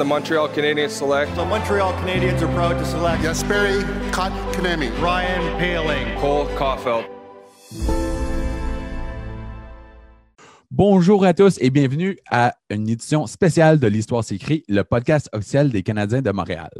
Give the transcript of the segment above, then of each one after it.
the Montreal Canadiens select The Montreal Canadiens are proud to select Jesperi Kotkaniemi. Ryan Paling. Cole Caulfield. Bonjour à tous et bienvenue à une édition spéciale de l'Histoire s'écrit, le podcast officiel des Canadiens de Montréal.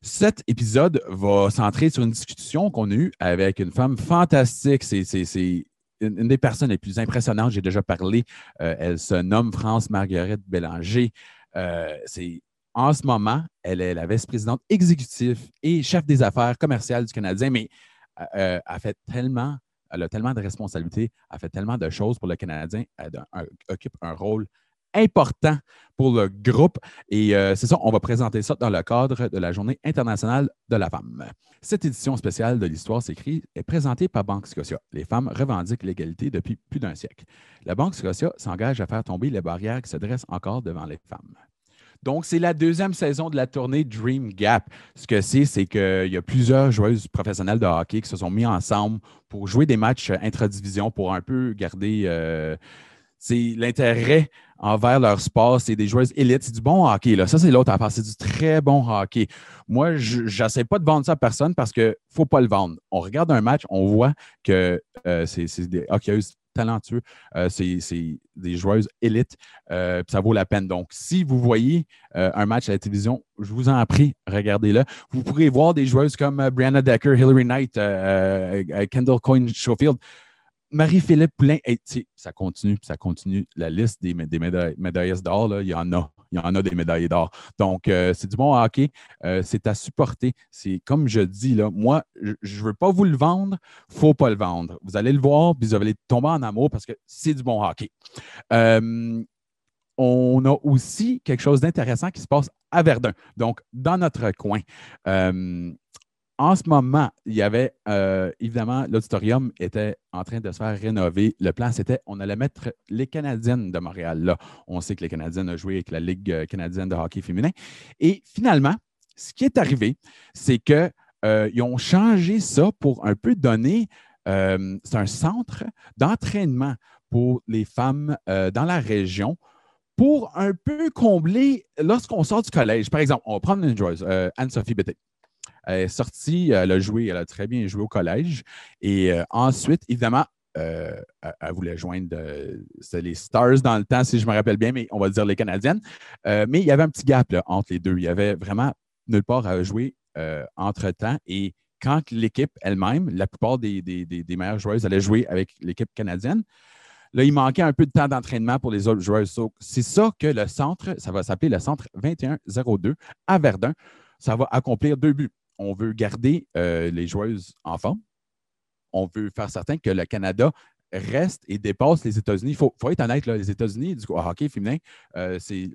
Cet épisode va centrer sur une discussion qu'on a eue avec une femme fantastique. C'est, une des personnes les plus impressionnantes. J'ai déjà parlé. Euh, elle se nomme France Marguerite Bélanger. Euh, c'est en ce moment, elle est la vice-présidente exécutive et chef des affaires commerciales du Canadien, mais euh, euh, elle fait tellement elle a tellement de responsabilités, elle fait tellement de choses pour le Canadien, elle a- occupe un rôle important pour le groupe. Et euh, c'est ça, on va présenter ça dans le cadre de la Journée internationale de la femme. Cette édition spéciale de l'Histoire s'écrit est présentée par Banque Scotia. Les femmes revendiquent l'égalité depuis plus d'un siècle. La Banque Scotia s'engage à faire tomber les barrières qui se dressent encore devant les femmes. Donc, c'est la deuxième saison de la tournée Dream Gap. Ce que c'est, c'est qu'il y a plusieurs joueuses professionnelles de hockey qui se sont mis ensemble pour jouer des matchs euh, intra-division pour un peu garder euh, l'intérêt envers leur sport. C'est des joueuses élites. C'est du bon hockey. Là. Ça, c'est l'autre affaire. C'est du très bon hockey. Moi, je n'essaie pas de vendre ça à personne parce qu'il ne faut pas le vendre. On regarde un match, on voit que euh, c'est c'est des hockeyeuses talentueux. Euh, c'est des joueuses élites. Euh, ça vaut la peine. Donc, si vous voyez euh, un match à la télévision, je vous en prie, regardez-le. Vous pourrez voir des joueuses comme Brianna Decker, Hillary Knight, Kendall Coyne Schofield. Marie-Philippe Poulain, hey, ça continue, ça continue. La liste des, des médailles, d'or, il y en a. Il y en a des médaillés d'or. Donc, euh, c'est du bon hockey. Euh, c'est à supporter. C'est comme je dis, là, moi, je ne veux pas vous le vendre. Faut pas le vendre. Vous allez le voir, puis vous allez tomber en amour parce que c'est du bon hockey. Euh, on a aussi quelque chose d'intéressant qui se passe à Verdun, donc dans notre coin. En ce moment, il y avait euh, évidemment l'auditorium était en train de se faire rénover. Le plan, c'était on allait mettre les Canadiennes de Montréal là. On sait que les Canadiennes ont joué avec la Ligue euh, canadienne de hockey féminin. Et finalement, ce qui est arrivé, c'est qu'ils ont changé ça pour un peu donner. euh, c'est un centre d'entraînement pour les femmes euh, dans la région pour un peu combler lorsqu'on sort du collège. Par exemple, on va prendre une joueuse, euh, Anne-Sophie Bété. Elle est sortie, elle a joué, elle a très bien joué au collège. Et euh, ensuite, évidemment, euh, elle, voulait joindre euh, les Stars dans le temps, si je me rappelle bien, mais on va dire les Canadiennes. Mais il y avait un petit gap entre les deux. Il y avait vraiment nulle part à jouer entre-temps. Et quand l'équipe elle-même, la plupart des, meilleures joueuses allaient jouer avec l'équipe canadienne, Là, il manquait un peu de temps d'entraînement pour les autres joueurs. C'est ça que le centre, ça va s'appeler le centre 2102 à Verdun. Ça va accomplir deux buts. On veut garder euh, les joueuses en forme. On veut faire certain que le Canada reste et dépasse les États-Unis. Il faut, être honnête, les États-Unis du hockey féminin, euh, c'est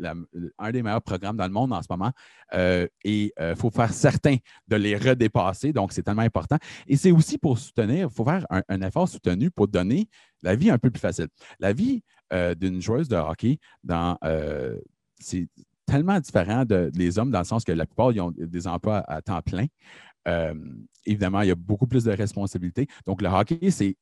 un des meilleurs programmes dans le monde en ce moment. Euh, et il faut faire certain de les redépasser. Donc, c'est tellement important. Et c'est aussi pour soutenir, il faut faire un, effort soutenu pour donner la vie un peu plus facile. La vie d'une joueuse de hockey, dans, tellement différent de, des hommes dans le sens que la plupart ils ont des emplois à, temps plein. Euh, évidemment, il y a beaucoup plus de responsabilités. Donc, le hockey, c'est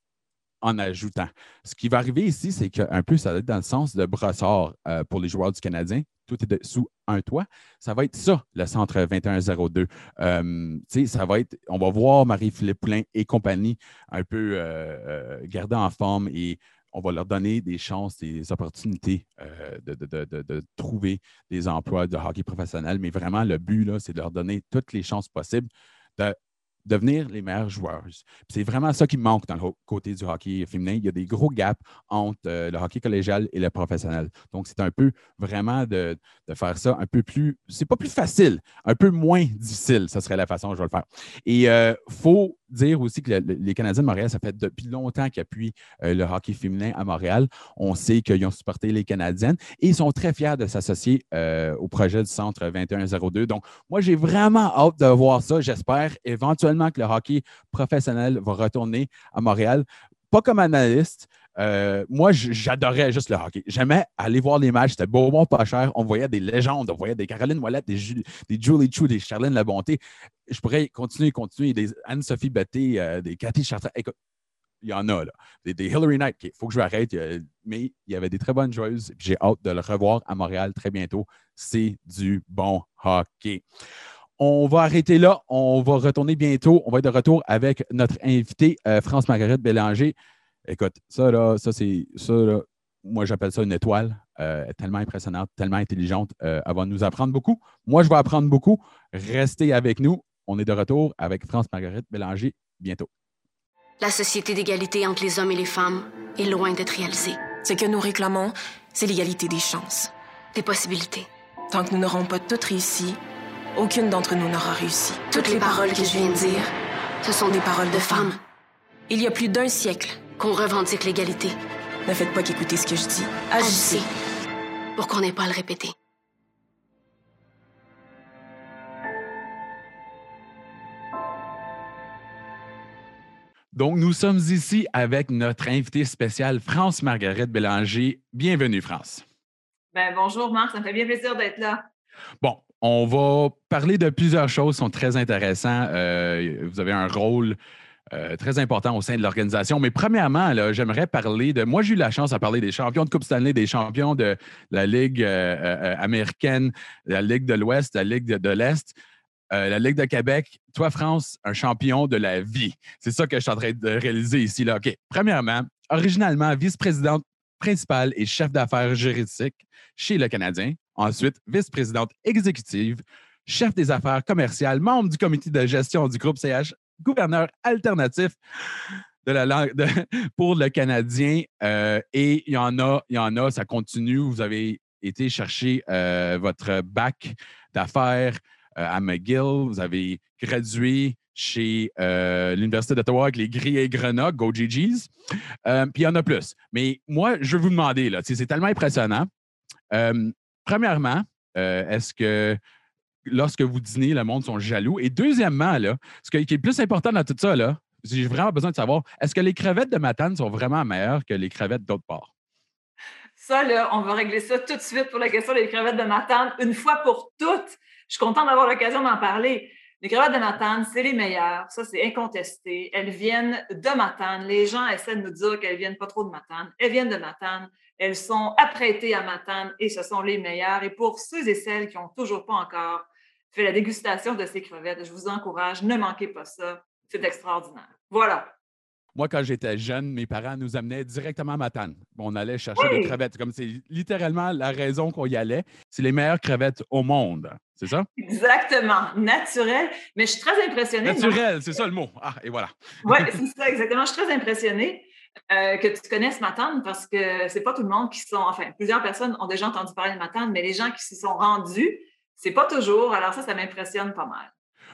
en ajoutant. Ce qui va arriver ici, c'est qu'un peu, ça va être dans le sens de brossard euh, pour les joueurs du Canadien. Tout est sous un toit. Ça va être ça, le centre 2102. Euh, ça va être, on va voir Marie-Philippe Poulain et compagnie un peu euh, euh, garder en forme et on va leur donner des chances, des opportunités euh, de, trouver des emplois de hockey professionnel. Mais vraiment, le but, c'est de leur donner toutes les chances possibles de devenir les meilleures joueuses. C'est vraiment ça qui manque dans le côté du hockey féminin. Il y a des gros gaps entre euh, le hockey collégial et le professionnel. Donc, c'est un peu vraiment de, de faire ça un peu plus, c'est pas plus facile, un peu moins difficile, ça serait la façon dont je vais le faire. Et il faut dire aussi que le- le- les Canadiens de Montréal, ça fait depuis longtemps qu'ils appuient euh, le hockey féminin à Montréal. On sait qu'ils ont supporté les Canadiennes et ils sont très fiers de s'associer euh, au projet du Centre 2102. Donc, moi, j'ai vraiment hâte de voir ça. J'espère éventuellement que le hockey professionnel va retourner à Montréal. Pas comme analyste. Euh, moi, j'adorais juste le hockey. J'aimais aller voir les matchs. C'était beau, bon, pas cher. On voyait des légendes. On voyait des Caroline Ouellette, des, des Julie Chu, des Charlène Labonté. Je pourrais continuer, continuer. Des Anne-Sophie Betté, euh, des Cathy Chartrand. Écoute, il y en a, là. Des, Hillary Knight, il faut que je m'arrête, a- mais il y avait des très bonnes joueuses. J'ai hâte de le revoir à Montréal très bientôt. C'est du bon hockey. On va arrêter là. On va retourner bientôt. On va être de retour avec notre invité, euh, France-Marguerite Bélanger. Écoute, ça, là, ça, c'est. Ça, là, moi, j'appelle ça une étoile. euh, tellement impressionnante, tellement intelligente. Euh, elle va nous apprendre beaucoup. Moi, je vais apprendre beaucoup. Restez avec nous. On est de retour avec France-Marguerite Bélanger bientôt. La société d'égalité entre les hommes et les femmes est loin d'être réalisée. Ce que nous réclamons, c'est l'égalité des chances. Des possibilités. Tant que nous n'aurons pas toutes réussi, aucune d'entre nous n'aura réussi. Toutes les paroles que je viens de dire, ce sont des paroles de femmes. Il y a plus d'un siècle, Qu'on revendique l'égalité. ne faites pas qu'écouter ce que je dis. Agissez. Agissez. Pour qu'on n'ait pas à le répéter. Donc, nous sommes ici avec notre invité spécial, France-Marguerite Bélanger. Bienvenue, France. Ben, bonjour Marc, ça me fait bien plaisir d'être là. Bon, on va parler de plusieurs choses qui sont très intéressantes. Euh, vous avez un rôle euh, très important au sein de l'organisation. Mais premièrement, j'aimerais parler de. Moi, j'ai eu la chance à parler des champions de Coupe Stanley, des champions de la Ligue euh, euh, américaine, la Ligue de l'Ouest, la Ligue de, l'Est. la Ligue de Québec, toi, France, un champion de la vie. C'est ça que je suis en train de réaliser ici. Là. OK. Premièrement, originalement vice-présidente principale et chef d'affaires juridique chez le Canadien. Ensuite, vice-présidente exécutive, chef des affaires commerciales, membre du comité de gestion du groupe CH, gouverneur alternatif de la langue pour le Canadien. Euh, et il y en a, il y en a, ça continue. Vous avez été chercher euh, votre bac d'affaires euh, à McGill. Vous avez gradué chez l'Université d'Ottawa avec les Gris et Grenat, Go GGs. Puis il y en a plus. Mais moi, je veux vous demander, là, c'est tellement impressionnant. Premièrement, est-ce que lorsque vous dînez, le monde sont jaloux? Et deuxièmement, là, ce qui est plus important dans tout ça, là, j'ai vraiment besoin de savoir, est-ce que les crevettes de Matane sont vraiment meilleures que les crevettes d'autre part? Ça, là, on va régler ça tout de suite pour la question des crevettes de Matane, une fois pour toutes. Je suis contente d'avoir l'occasion d'en parler. Les crevettes de Matane, c'est les meilleures. Ça, c'est incontesté. Elles viennent de Matane. Les gens essaient de nous dire qu'elles viennent pas trop de Matane. Elles viennent de Matane. Elles sont apprêtées à Matane et ce sont les meilleures. Et pour ceux et celles qui n'ont toujours pas encore fait la dégustation de ces crevettes, je vous encourage, ne manquez pas ça. C'est extraordinaire. Voilà. Moi, quand j'étais jeune, mes parents nous amenaient directement à Matane. On allait chercher Oui. des crevettes. Comme c'est littéralement la raison qu'on y allait. C'est les meilleures crevettes au monde. C'est ça? Exactement. Naturel. Mais je suis très impressionnée. Naturel, c'est ça le mot. Ah, et voilà. Oui, c'est ça, exactement. Je suis très impressionnée euh, que tu connaisses Matane parce que c'est pas tout le monde qui sont, enfin, plusieurs personnes ont déjà entendu parler de Matane, mais les gens qui s'y sont rendus, c'est pas toujours. Alors ça, ça m'impressionne pas mal.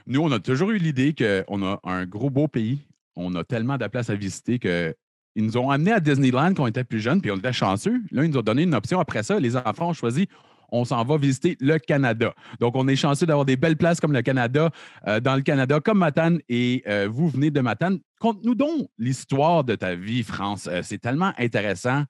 Nous, on a toujours eu l'idée qu'on a un gros beau pays. On a tellement de places à visiter que. Ils nous ont amenés à Disneyland quand on était plus jeunes, puis on était chanceux. Là, ils nous ont donné une option après ça. Les enfants ont choisi on s'en va visiter le Canada. Donc, on est chanceux d'avoir des belles places comme le Canada, euh, dans le Canada, comme Matane, et euh, vous venez de Matane. Conte-nous donc l'histoire de ta vie, France. Euh, c'est tellement intéressant.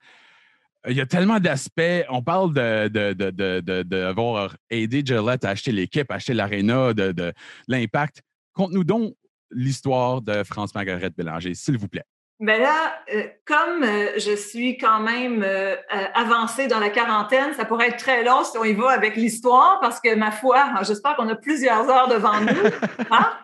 Il y a tellement d'aspects. On parle de, de, de, de- de- d'avoir aidé Gillette à acheter l'équipe, à acheter l'aréna, de, de l'impact. Conte-nous donc l'histoire de France-Marguerite Bélanger, s'il vous plaît. Ben là, euh, comme euh, je suis quand même euh, euh, avancée dans la quarantaine, ça pourrait être très long si on y va avec l'histoire, parce que ma foi, j'espère qu'on a plusieurs heures devant nous. hein?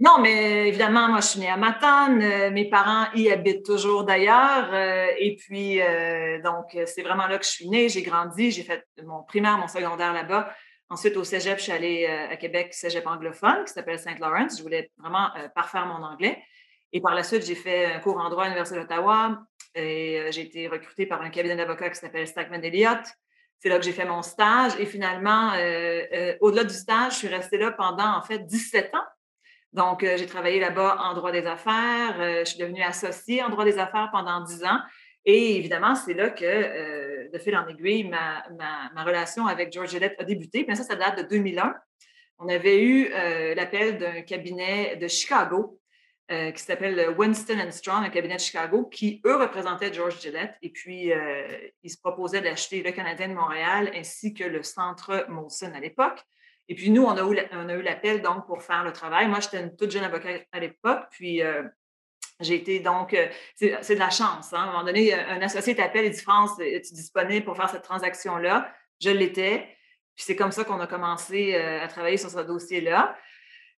Non, mais évidemment, moi, je suis née à Matane. euh, mes parents y habitent toujours d'ailleurs. euh, et puis, euh, donc, c'est vraiment là que je suis née. J'ai grandi. J'ai fait mon primaire, mon secondaire là-bas. Ensuite, au cégep, je suis allée à Québec, cégep anglophone, qui s'appelle Saint Lawrence. Je voulais vraiment parfaire mon anglais. Et par la suite, j'ai fait un cours en droit à l'Université d'Ottawa et j'ai été recrutée par un cabinet d'avocats qui s'appelle Stackman Elliott. C'est là que j'ai fait mon stage. Et finalement, au-delà du stage, je suis restée là pendant en fait 17 ans. Donc, euh, j'ai travaillé là-bas en droit des affaires. Euh, je suis devenue associée en droit des affaires pendant 10 ans. Et évidemment, c'est là que, euh, de fil en aiguille, ma, relation avec George Gillette a débuté. Bien, ça, ça date de 2001. On avait eu l'appel d'un cabinet de Chicago qui s'appelle Winston Strong, un cabinet de Chicago, qui, eux, représentaient George Gillette. Et puis, ils se proposaient d'acheter le Canadien de Montréal ainsi que le centre Molson à l'époque. Et puis, nous, on a eu, l'appel donc pour faire le travail. Moi, j'étais une toute jeune avocate à l'époque. Puis, euh, J'ai été donc, euh, c'est de la chance. Hein. À un moment donné, un associé t'appelle et dit France, es-tu disponible pour faire cette transaction-là? Je l'étais. Puis c'est comme ça qu'on a commencé à travailler sur ce dossier-là.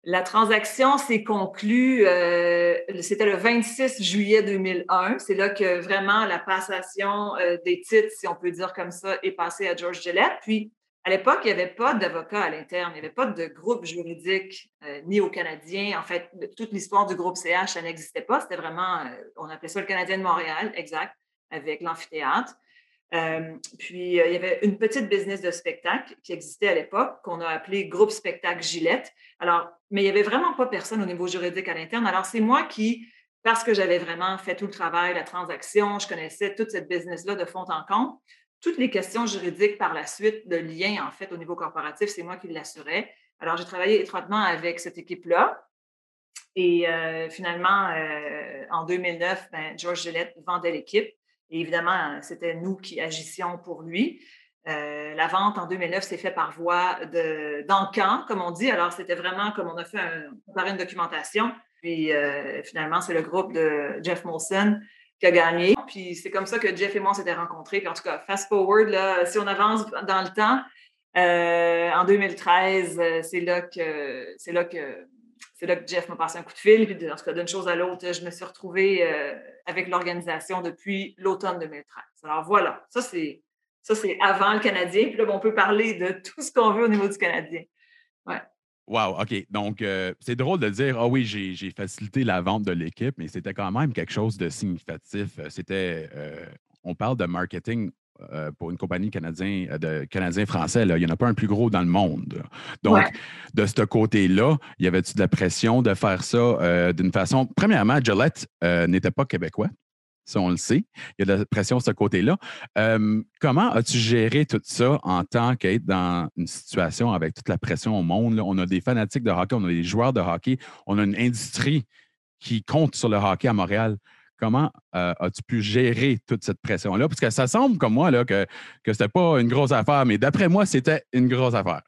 La transaction s'est conclue, euh, c'était le 26 juillet 2001. C'est là que vraiment la passation euh, des titres, si on peut dire comme ça, est passée à George Gillette. Puis, à l'époque, il n'y avait pas d'avocat à l'interne, il n'y avait pas de groupe juridique euh, ni au Canadien. En fait, toute l'histoire du groupe CH, ça n'existait pas. C'était vraiment, on appelait ça le Canadien de Montréal, exact, avec l'amphithéâtre. Euh, puis, euh, il y avait une petite business de spectacle qui existait à l'époque, qu'on a appelé Groupe Spectacle Gillette. Alors, mais il n'y avait vraiment pas personne au niveau juridique à l'interne. Alors, c'est moi qui, parce que j'avais vraiment fait tout le travail, la transaction, je connaissais toute cette business-là de fond en comble, toutes les questions juridiques par la suite, de lien, en fait, au niveau corporatif, c'est moi qui l'assurais. Alors, j'ai travaillé étroitement avec cette équipe-là. Et euh, finalement, en 2009, ben, George Gillette vendait l'équipe. Et évidemment, c'était nous qui agissions pour lui. Euh, la vente en 2009 s'est faite par voie d'encan, comme on dit. Alors, c'était vraiment comme on a fait un, une documentation. Puis, euh, finalement, c'est le groupe de Jeff Molson qui a gagné. Puis, c'est comme ça que Jeff et moi, s'étaient rencontrés. Puis, en tout cas, fast forward, là, si on avance dans le temps, euh, en 2013, c'est là que c'est là que c'est là que Jeff m'a passé un coup de fil. Puis, en tout cas, d'une chose à l'autre, je me suis retrouvée euh, avec l'organisation depuis l'automne 2013. Alors voilà, ça c'est ça c'est avant le Canadien. Puis là, on peut parler de tout ce qu'on veut au niveau du Canadien. Ouais. Wow, OK. Donc, euh, c'est drôle de dire, ah oui, j'ai facilité la vente de l'équipe, mais c'était quand même quelque chose de significatif. C'était, euh, on parle de marketing euh, pour une compagnie canadien, euh, de canadien français, il n'y en a pas un plus gros dans le monde. Donc, de ce côté-là, il y avait-tu de la pression de faire ça euh, d'une façon? Premièrement, Gillette n'était pas québécois. Ça, on le sait. Il y a de la pression de ce côté-là. comment as-tu géré tout ça en tant qu'être dans une situation avec toute la pression au monde? On a des fanatiques de hockey, on a des joueurs de hockey, on a une industrie qui compte sur le hockey à Montréal. Comment euh, as-tu pu gérer toute cette pression-là? Parce que ça semble comme moi là, que ce n'était pas une grosse affaire, mais d'après moi, c'était une grosse affaire.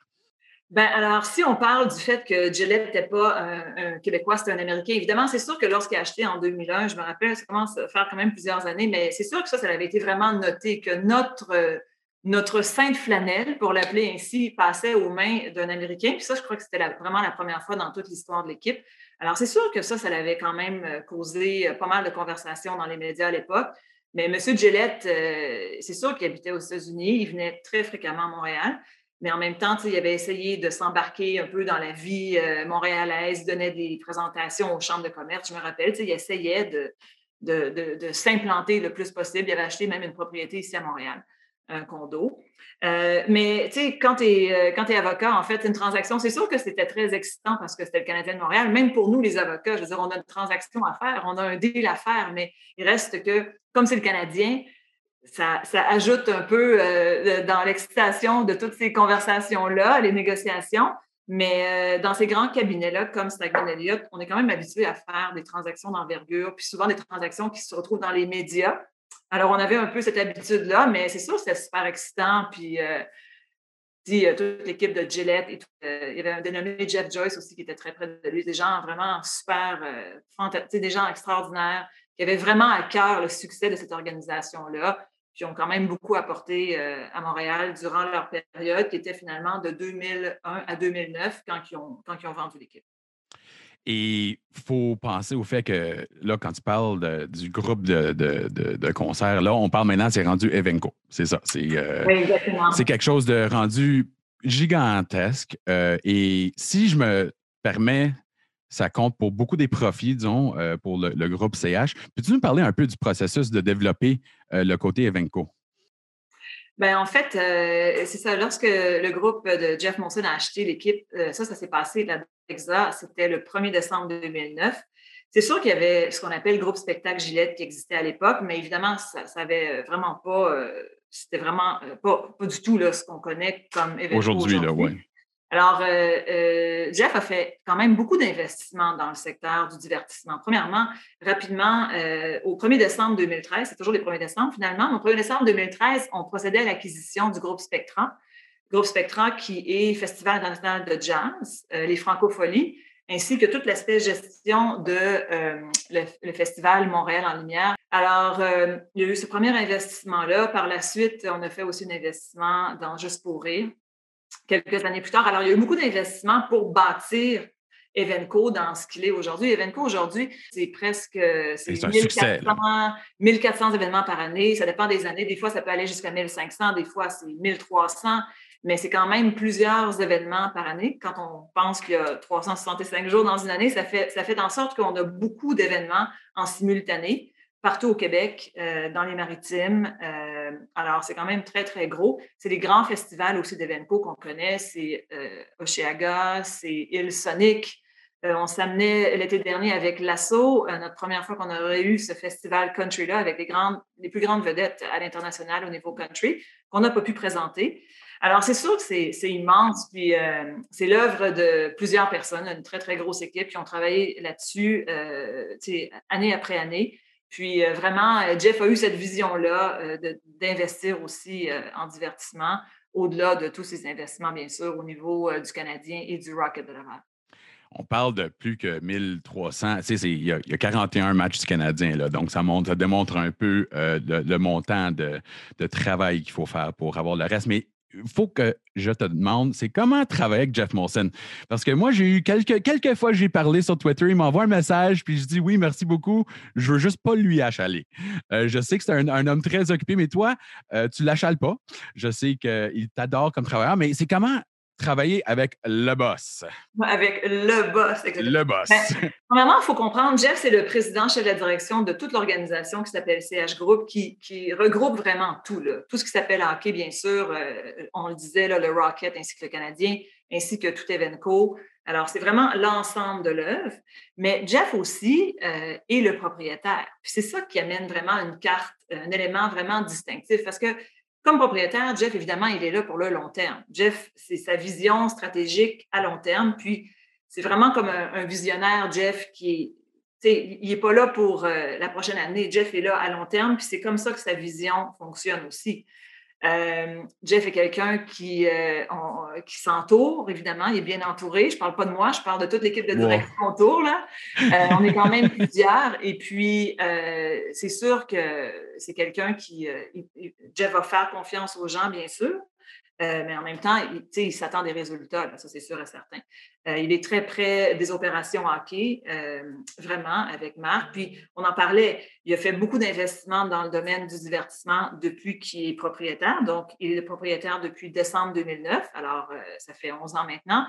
Ben, alors, si on parle du fait que Gillette n'était pas un, Québécois, c'était un Américain, évidemment, c'est sûr que lorsqu'il a acheté en 2001, je me rappelle, ça commence à faire quand même plusieurs années, mais c'est sûr que ça, ça avait été vraiment noté, que notre, notre sainte flanelle, pour l'appeler ainsi, passait aux mains d'un Américain. Puis ça, je crois que c'était vraiment la première fois dans toute l'histoire de l'équipe. Alors, c'est sûr que ça, ça avait quand même euh, causé euh, pas mal de conversations dans les médias à l'époque. Mais M. Gillette, euh, c'est sûr qu'il habitait aux États-Unis, il venait très fréquemment à Montréal. Mais en même temps, il avait essayé de s'embarquer un peu dans la vie montréalaise, il donnait des présentations aux chambres de commerce. Je me rappelle, il essayait de, de, de s'implanter le plus possible. Il avait acheté même une propriété ici à Montréal un condo. Euh, mais quand tu es, euh, es, avocat, en fait, une transaction, c'est sûr que c'était très excitant parce que c'était le Canadien de Montréal. Même pour nous, les avocats, je veux dire, on a une transaction à faire, on a un deal à faire, mais il reste que, comme c'est le Canadien, ça, ajoute un peu euh, dans l'excitation de toutes ces conversations-là, les négociations. Mais dans ces grands cabinets-là, comme Stagman Elliott, on est quand même habitué à faire des transactions d'envergure, puis souvent des transactions qui se retrouvent dans les médias. Alors, on avait un peu cette habitude-là, mais c'est sûr, c'était super excitant. Puis, euh, euh, toute l'équipe de Gillette, et euh, il y avait un dénommé Jeff Joyce aussi qui était très près de lui, des gens vraiment super, fantastiques, des gens extraordinaires, qui avaient vraiment à cœur le succès de cette organisation-là, qui ont quand même beaucoup apporté à Montréal durant leur période, qui était finalement de 2001 à 2009 quand ont, quand ils ont vendu l'équipe. Et il faut penser au fait que, là, quand tu parles du groupe de, de, concerts, là, on parle maintenant, c'est rendu Evenco. C'est ça. C'est euh, quelque chose de rendu gigantesque. Euh, et si je me permets, ça compte pour beaucoup des profits, disons, euh, pour le, le, groupe CH. Peux-tu nous parler un peu du processus de développer le côté Evenco? Ben, en fait, euh, c'est ça. Lorsque le groupe de Jeff Monson a acheté l'équipe, euh, ça, ça s'est passé la c'était le 1er décembre 2009. C'est sûr qu'il y avait ce qu'on appelle le groupe spectacle Gillette qui existait à l'époque, mais évidemment, ça n'avait vraiment pas, euh, c'était vraiment pas, pas, du tout là, ce qu'on connaît comme événement. Aujourd'hui, là, oui. Alors, euh, euh, Jeff a fait quand même beaucoup d'investissements dans le secteur du divertissement. Premièrement, rapidement, euh, au 1er décembre 2013, c'est toujours le 1er décembre finalement, mais au 1er décembre 2013, on procédait à l'acquisition du groupe Spectran. Groupe Spectran qui est Festival international de jazz, les Francopholies, ainsi que tout l'aspect gestion de euh, le, Festival Montréal en Lumière. Alors, il y a eu ce premier investissement-là. Par la suite, on a fait aussi un investissement dans Juste pour rire quelques années plus tard. Alors, il y a eu beaucoup d'investissements pour bâtir Evenco dans ce qu'il est aujourd'hui. Evenco, aujourd'hui, c'est presque 1400, 1400 événements par année. Ça dépend des années. Des fois, ça peut aller jusqu'à 1500. Des fois, c'est 1300 mais c'est quand même plusieurs événements par année. Quand on pense qu'il y a 365 jours dans une année, ça fait, ça fait en sorte qu'on a beaucoup d'événements en simultané partout au Québec, euh, dans les maritimes. Euh, alors, c'est quand même très, très gros. C'est les grands festivals aussi d'événements qu'on connaît. C'est euh, Oceaga, c'est Île Sonic. on s'amenait l'été dernier avec l'Assaut, notre première fois qu'on aurait eu ce festival country-là avec les, plus grandes vedettes à l'international au niveau country, qu'on n'a pas pu présenter. Alors, c'est sûr que c'est immense, puis euh, c'est l'œuvre de plusieurs personnes, une très, très grosse équipe qui ont travaillé là-dessus euh, année après année. Puis euh, vraiment, Jeff a eu cette vision-là d'investir aussi en divertissement, au-delà de tous ces investissements, bien sûr, au niveau du Canadien et du Rocket de. On parle de plus que 1300. Tu sais, il y, a 41 matchs du Canadien, là, donc ça, montre, démontre un peu le, montant de, de travail qu'il faut faire pour avoir le reste. Mais faut que je te demande, c'est comment travailler avec Jeff Molson? Parce que moi, j'ai eu quelques, quelques fois, j'ai parlé sur Twitter, il m'envoie un message, puis je dis oui, merci beaucoup, je veux juste pas lui achaler. Euh, je sais que c'est un, homme très occupé, mais toi, euh, tu l'achales pas. Je sais qu'il t'adore comme travailleur, mais c'est comment travailler avec le boss. Avec le boss, exactement. Le boss. Ben, premièrement, il faut comprendre, Jeff, c'est le président, chef de la direction de toute l'organisation qui s'appelle CH Group, qui, qui, regroupe vraiment tout. Là. Tout ce qui s'appelle hockey, bien sûr, euh, on le disait, là, le Rocket ainsi que le Canadien, ainsi que tout Evenco. Alors, c'est vraiment l'ensemble de l'œuvre. Mais Jeff aussi euh, est le propriétaire. Puis c'est ça qui amène vraiment une carte, un élément vraiment distinctif. Parce que comme propriétaire, Jeff, évidemment, il est là pour le long terme. Jeff, c'est sa vision stratégique à long terme. Puis, c'est vraiment comme un, visionnaire, Jeff, qui est, il n'est pas là pour euh, la prochaine année. Jeff est là à long terme. Puis, c'est comme ça que sa vision fonctionne aussi. Euh, Jeff est quelqu'un qui, euh, qui s'entoure, évidemment, il est bien entouré. Je ne parle pas de moi, je parle de toute l'équipe de direction autour. Là. Euh, on est quand même plusieurs. Et puis, c'est sûr que c'est quelqu'un qui. Jeff va faire confiance aux gens, bien sûr. Euh, mais en même temps, il, s'attend des résultats, ça c'est sûr et certain. Euh, il est très près des opérations hockey, euh, vraiment, avec Marc. Puis on en parlait, il a fait beaucoup d'investissements dans le domaine du divertissement depuis qu'il est propriétaire. Donc, il est propriétaire depuis décembre 2009, alors ça fait 11 ans maintenant.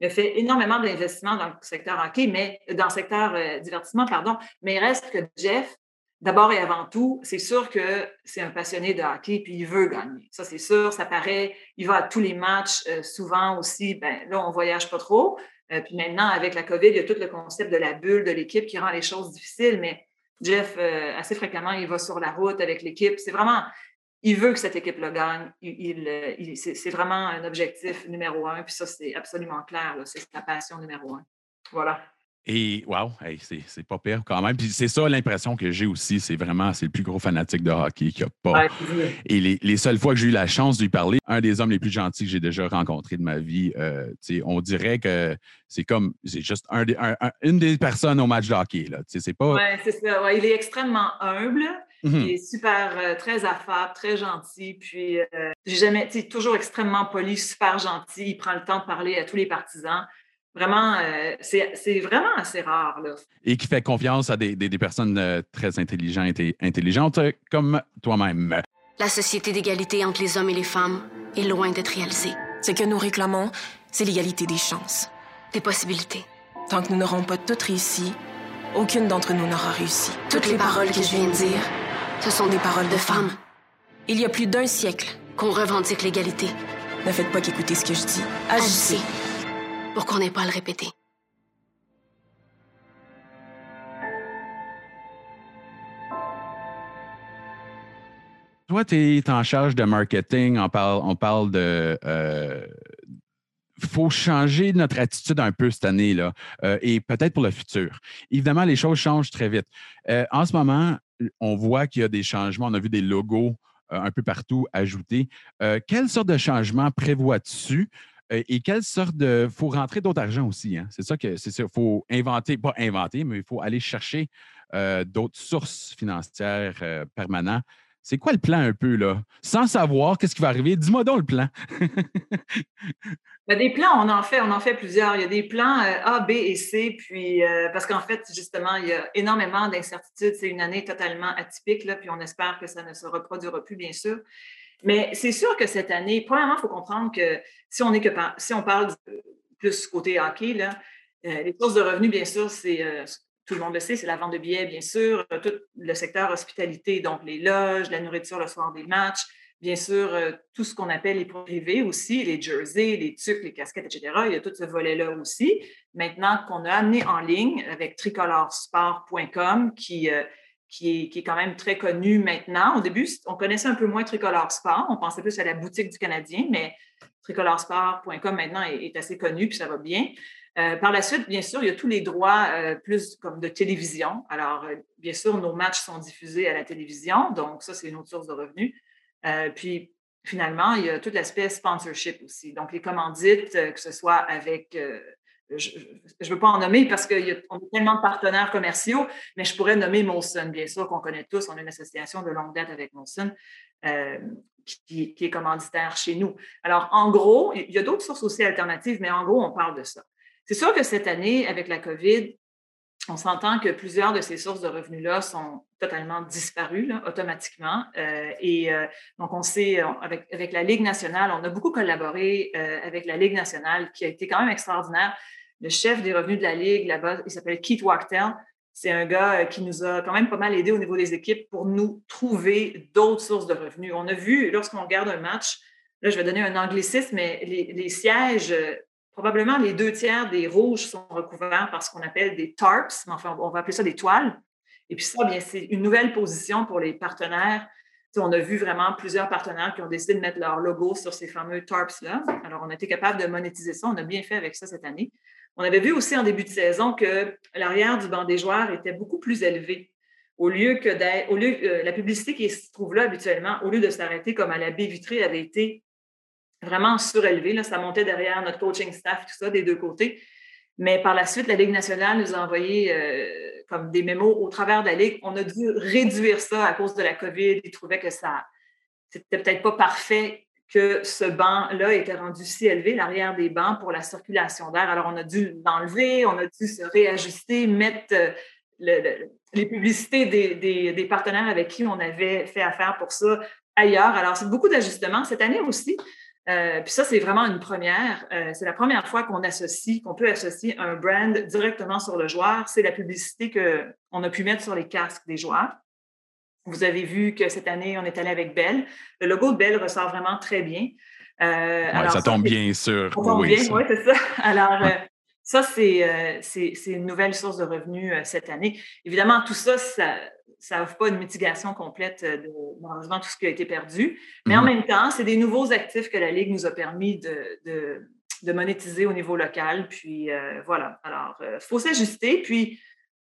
Il a fait énormément d'investissements dans le secteur hockey, mais dans le secteur divertissement, pardon. Mais il reste que Jeff, d'abord et avant tout, c'est sûr que c'est un passionné de hockey puis il veut gagner. Ça, c'est sûr, ça paraît. Il va à tous les matchs. Euh, souvent aussi, ben, là, on voyage pas trop. Euh, puis maintenant, avec la COVID, il y a tout le concept de la bulle de l'équipe qui rend les choses difficiles. Mais Jeff, euh, assez fréquemment, il va sur la route avec l'équipe. C'est vraiment, il veut que cette équipe-là gagne. Il, c'est vraiment un objectif numéro un. Puis ça, c'est absolument clair. C'est sa passion numéro un. Voilà. Et wow, c'est pas pire quand même. Puis c'est ça l'impression que j'ai aussi. C'est vraiment, c'est le plus gros fanatique de hockey qu'il n'y a pas. Et les, les, seules fois que j'ai eu la chance de lui parler, un des hommes les plus gentils que j'ai déjà rencontré de ma vie, euh, on dirait que c'est comme, c'est juste un une des personnes au match de hockey. C'est pas... Oui, c'est ça. il est extrêmement humble. Mm-hmm. Il est super, euh, très affable, très gentil. Puis, euh, j'ai jamais, toujours extrêmement poli, super gentil. Il prend le temps de parler à tous les partisans. Vraiment, euh, c'est vraiment assez rare. Là. Et qui fait confiance à des, des, personnes euh, très intelligentes et intelligentes euh, comme toi-même. La société d'égalité entre les hommes et les femmes est loin d'être réalisée. Ce que nous réclamons, c'est l'égalité des chances. Des possibilités. Tant que nous n'aurons pas toutes réussi, aucune d'entre nous n'aura réussi. Toutes les paroles que je viens de dire, ce sont des paroles de femmes. Il y a plus d'un siècle qu'on revendique l'égalité. Ne faites pas qu'écouter ce que je dis. Agissez pour qu'on n'ait pas à le répéter. Toi, tu es en charge de marketing, on parle, on parle de... Euh, faut changer notre attitude un peu cette année là, euh, et peut-être pour le futur. Évidemment, les choses changent très vite. Euh, en ce moment, on voit qu'il y a des changements. On a vu des logos un peu partout ajoutés. quelle sorte de changement prévois-tu Euh, et quelle sorte de. Il faut rentrer d'autres argent aussi. Hein? C'est ça que c'est. Il faut inventer, pas inventer, mais il faut aller chercher euh, d'autres sources financières euh, permanentes. C'est quoi le plan un peu, là? Sans savoir qu'est-ce qui va arriver, dis-moi donc le plan. Des plans, on en fait, on en fait plusieurs. Il y a des plans euh, A, B et C, puis euh, parce qu'en fait, justement, il y a énormément d'incertitudes. C'est une année totalement atypique, là, puis on espère que ça ne se reproduira plus, bien sûr. Mais c'est sûr que cette année, premièrement, il faut comprendre que si on est que si on parle plus côté hockey, euh, les sources de revenus, bien sûr, c'est tout le monde le sait, c'est la vente de billets, bien sûr, tout le secteur hospitalité, donc les loges, la nourriture le soir des matchs, bien sûr, euh, tout ce qu'on appelle les privés aussi, les jerseys, les tucs, les casquettes, etc. Il y a tout ce volet-là aussi. Maintenant qu'on a amené en ligne avec tricolorsport.com, qui, euh, qui, est, qui est quand même très connu maintenant. Au début, on connaissait un peu moins Tricolore Sport. On pensait plus à la boutique du Canadien, mais tricoloresport.com maintenant est, est, assez connu, puis ça va bien. Euh, par la suite, bien sûr, il y a tous les droits euh, plus comme de télévision. Alors, euh, bien sûr, nos matchs sont diffusés à la télévision, donc ça, c'est une autre source de revenus. puis, finalement, il y a tout l'aspect sponsorship aussi. Donc, les commandites, que ce soit avec, je ne veux pas en nommer parce qu'on a, tellement de partenaires commerciaux, mais je pourrais nommer Molson, bien sûr, qu'on connaît tous. On a une association de longue date avec Molson. Qui, qui, est commanditaire chez nous. Alors, en gros, il y a d'autres sources aussi alternatives, mais en gros, on parle de ça. C'est sûr que cette année, avec la COVID, on s'entend que plusieurs de ces sources de revenus-là sont totalement disparues automatiquement. Euh, et euh, donc, on sait, avec, la Ligue nationale, on a beaucoup collaboré euh, avec la Ligue nationale, qui a été quand même extraordinaire. Le chef des revenus de la Ligue, là-bas, il s'appelle Keith Wachtel. C'est un gars qui nous a quand même pas mal aidé au niveau des équipes pour nous trouver d'autres sources de revenus. On a vu, lorsqu'on regarde un match, là, je vais donner un anglicisme, mais les, sièges probablement les deux tiers des rouges sont recouverts par ce qu'on appelle des tarps, mais enfin, on va appeler ça des toiles. Et puis ça, bien, c'est une nouvelle position pour les partenaires. on a vu vraiment plusieurs partenaires qui ont décidé de mettre leur logo sur ces fameux tarps-là. Alors, on a été capable de monétiser ça. On a bien fait avec ça cette année. On avait vu aussi en début de saison que l'arrière du banc des joueurs était beaucoup plus élevé. Au lieu que euh, la publicité qui se trouve là habituellement, au lieu de s'arrêter comme à la baie vitrée, avait été vraiment surélevé. Là, ça montait derrière notre coaching staff, tout ça, des deux côtés. Mais par la suite, la Ligue nationale nous a envoyé euh, comme des mémos au travers de la Ligue. On a dû réduire ça à cause de la COVID. Ils trouvaient que ça c'était peut-être pas parfait que ce banc-là était rendu si élevé, l'arrière des bancs, pour la circulation d'air. Alors, on a dû l'enlever, on a dû se réajuster, mettre euh, les publicités des, partenaires avec qui on avait fait affaire pour ça ailleurs. Alors, c'est beaucoup d'ajustements. Cette année aussi, euh, puis ça, c'est vraiment une première. Euh, c'est la première fois qu'on associe, qu'on peut associer un brand directement sur le joueur. C'est la publicité qu'on a pu mettre sur les casques des joueurs. Vous avez vu que cette année, on est allé avec Bell. Le logo de Bell ressort vraiment très bien. Euh, alors ça, tombe bien sûr. Ça tombe oui, bien, oui, c'est ça. Alors, ça, c'est une nouvelle source de revenus cette année. Évidemment, tout ça, ça n'offre pas une mitigation complète de malheureusement tout ce qui a été perdu. Mais en mhm. même temps, c'est des nouveaux actifs que la Ligue nous a permis de, de, monétiser au niveau local. Puis euh, voilà. Alors, il euh, faut s'ajuster. Puis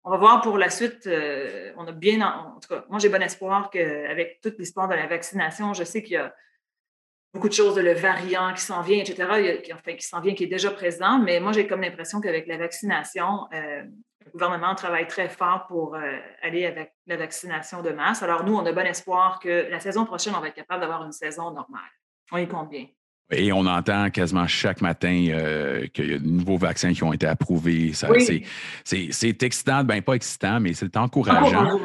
on va voir pour la suite. Euh, on a bien, en, tout cas, moi j'ai bon espoir qu'avec toute l'histoire de la vaccination, je sais qu'il y a beaucoup de choses, le variant qui s'en vient, etc., qui, enfin, qui s'en vient, qui est déjà présent. Mais moi, j'ai comme l'impression qu'avec la vaccination, le gouvernement travaille très fort pour euh, aller avec la vaccination de masse. Alors, nous, on a bon espoir que la saison prochaine, on va être capable d'avoir une saison normale. On y compte bien. Et on entend quasiment chaque matin euh, qu'il y a de nouveaux vaccins qui ont été approuvés. C'est excitant, bien pas excitant, mais c'est encourageant.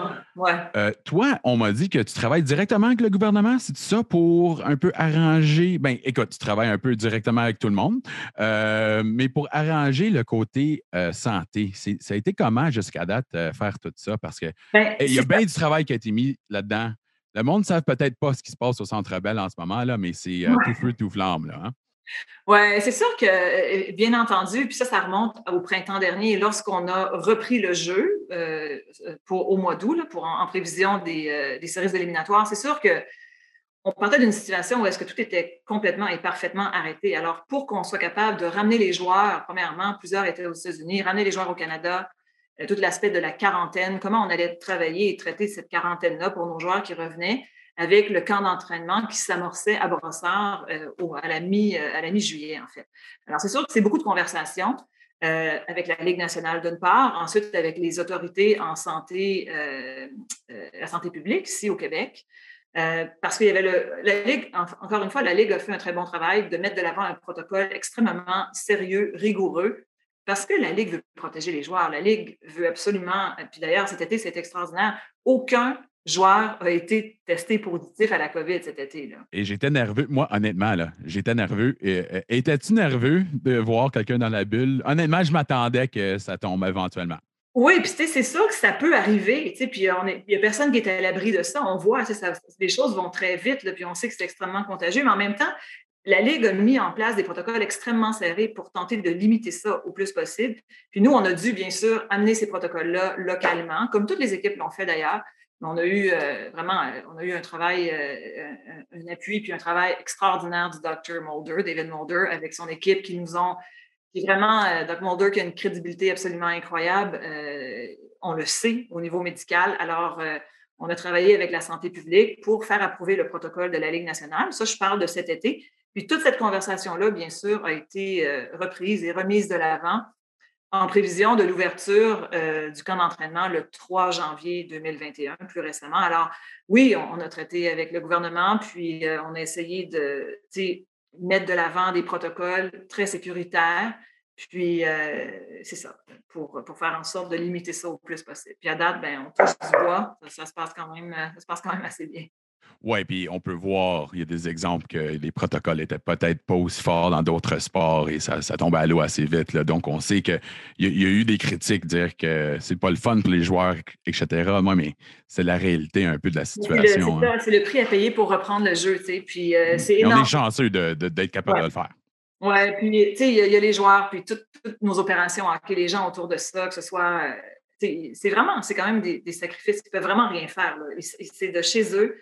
Euh, toi, on m'a dit que tu travailles directement avec le gouvernement, c'est ça, pour un peu arranger. Ben, écoute, tu travailles un peu directement avec tout le monde, euh, mais pour arranger le côté santé, ça a été comment jusqu'à date faire tout ça? Parce qu'il ben, il y a bien du travail qui a été mis là-dedans. Le monde ne sait peut-être pas ce qui se passe au Centre Bell en ce moment, là, mais c'est euh, tout feu, tout flamme. Là, hein. Oui, c'est sûr que, euh, bien entendu, puis ça, ça remonte au printemps dernier, lorsqu'on a repris le jeu euh, pour, au mois d'août, pour en, prévision des, des séries éliminatoires. C'est sûr que on partait d'une situation où est-ce que tout était complètement et parfaitement arrêté. Alors, pour qu'on soit capable de ramener les joueurs, premièrement, plusieurs étaient aux États-Unis, ramener les joueurs au Canada, tout l'aspect de la quarantaine, comment on allait travailler et traiter cette quarantaine-là pour nos joueurs qui revenaient avec le camp d'entraînement qui s'amorçait à Brossard euh, à la mi-juillet, en fait. Alors, c'est sûr que c'est beaucoup de conversations. Euh, avec la Ligue nationale d'une part, ensuite avec les autorités en santé, euh, euh, la santé publique ici au Québec, parce qu'il y avait le, la Ligue, encore une fois, la Ligue a fait un très bon travail de mettre de l'avant un protocole extrêmement sérieux, rigoureux, parce que la Ligue veut protéger les joueurs. La Ligue veut absolument, puis d'ailleurs cet été, c'est extraordinaire, aucun joueur a été testé positif à la COVID cet été. Là. Et j'étais nerveux. Moi, honnêtement, là, j'étais nerveux. Euh, étais-tu nerveux de voir quelqu'un dans la bulle? Honnêtement, je m'attendais que ça tombe éventuellement. Oui, puis c'est sûr que ça peut arriver, puis il n'y a personne qui est à l'abri de ça. On voit, ça, les choses vont très vite, puis on sait que c'est extrêmement contagieux, mais en même temps, la Ligue a mis en place des protocoles extrêmement serrés pour tenter de limiter ça au plus possible. Puis nous, on a dû, bien sûr, amener ces protocoles-là localement, comme toutes les équipes l'ont fait d'ailleurs. On a eu euh, vraiment, euh, on a eu un travail, euh, un, appui puis un travail extraordinaire du Dr. Mulder, David Mulder, avec son équipe qui nous ont, qui vraiment, Dr. Mulder qui a une crédibilité absolument incroyable. on le sait au niveau médical. Alors, on a travaillé avec la santé publique pour faire approuver le protocole de la Ligue nationale. Ça, je parle de cet été. Puis toute cette conversation-là, bien sûr, a été reprise et remise de l'avant en prévision de l'ouverture euh, du camp d'entraînement le 3 janvier 2021, plus récemment. Alors, oui, on, a traité avec le gouvernement, puis euh, on a essayé de mettre de l'avant des protocoles très sécuritaires. Puis, euh, c'est ça, pour, pour, faire en sorte de limiter ça au plus possible. Puis à date, ben, on touche du bois, ça, se passe quand même, ça se passe quand même assez bien. Oui, puis on peut voir, il y a des exemples que les protocoles étaient peut-être pas aussi forts dans d'autres sports et ça, ça tombe à l'eau assez vite. Donc, on sait qu'il y, y, a eu des critiques dire que c'est pas le fun pour les joueurs, etc. Moi, mais c'est la réalité un peu de la situation. Hein. C'est le, prix à payer pour reprendre le jeu. Puis, euh, c'est On est chanceux d'être capable de le faire. Oui, puis tu sais, il y, a les joueurs, puis toutes, nos opérations que les gens autour de ça, que ce soit. Euh, c'est vraiment, c'est quand même des, sacrifices qui ne peuvent vraiment rien faire. C'est de chez eux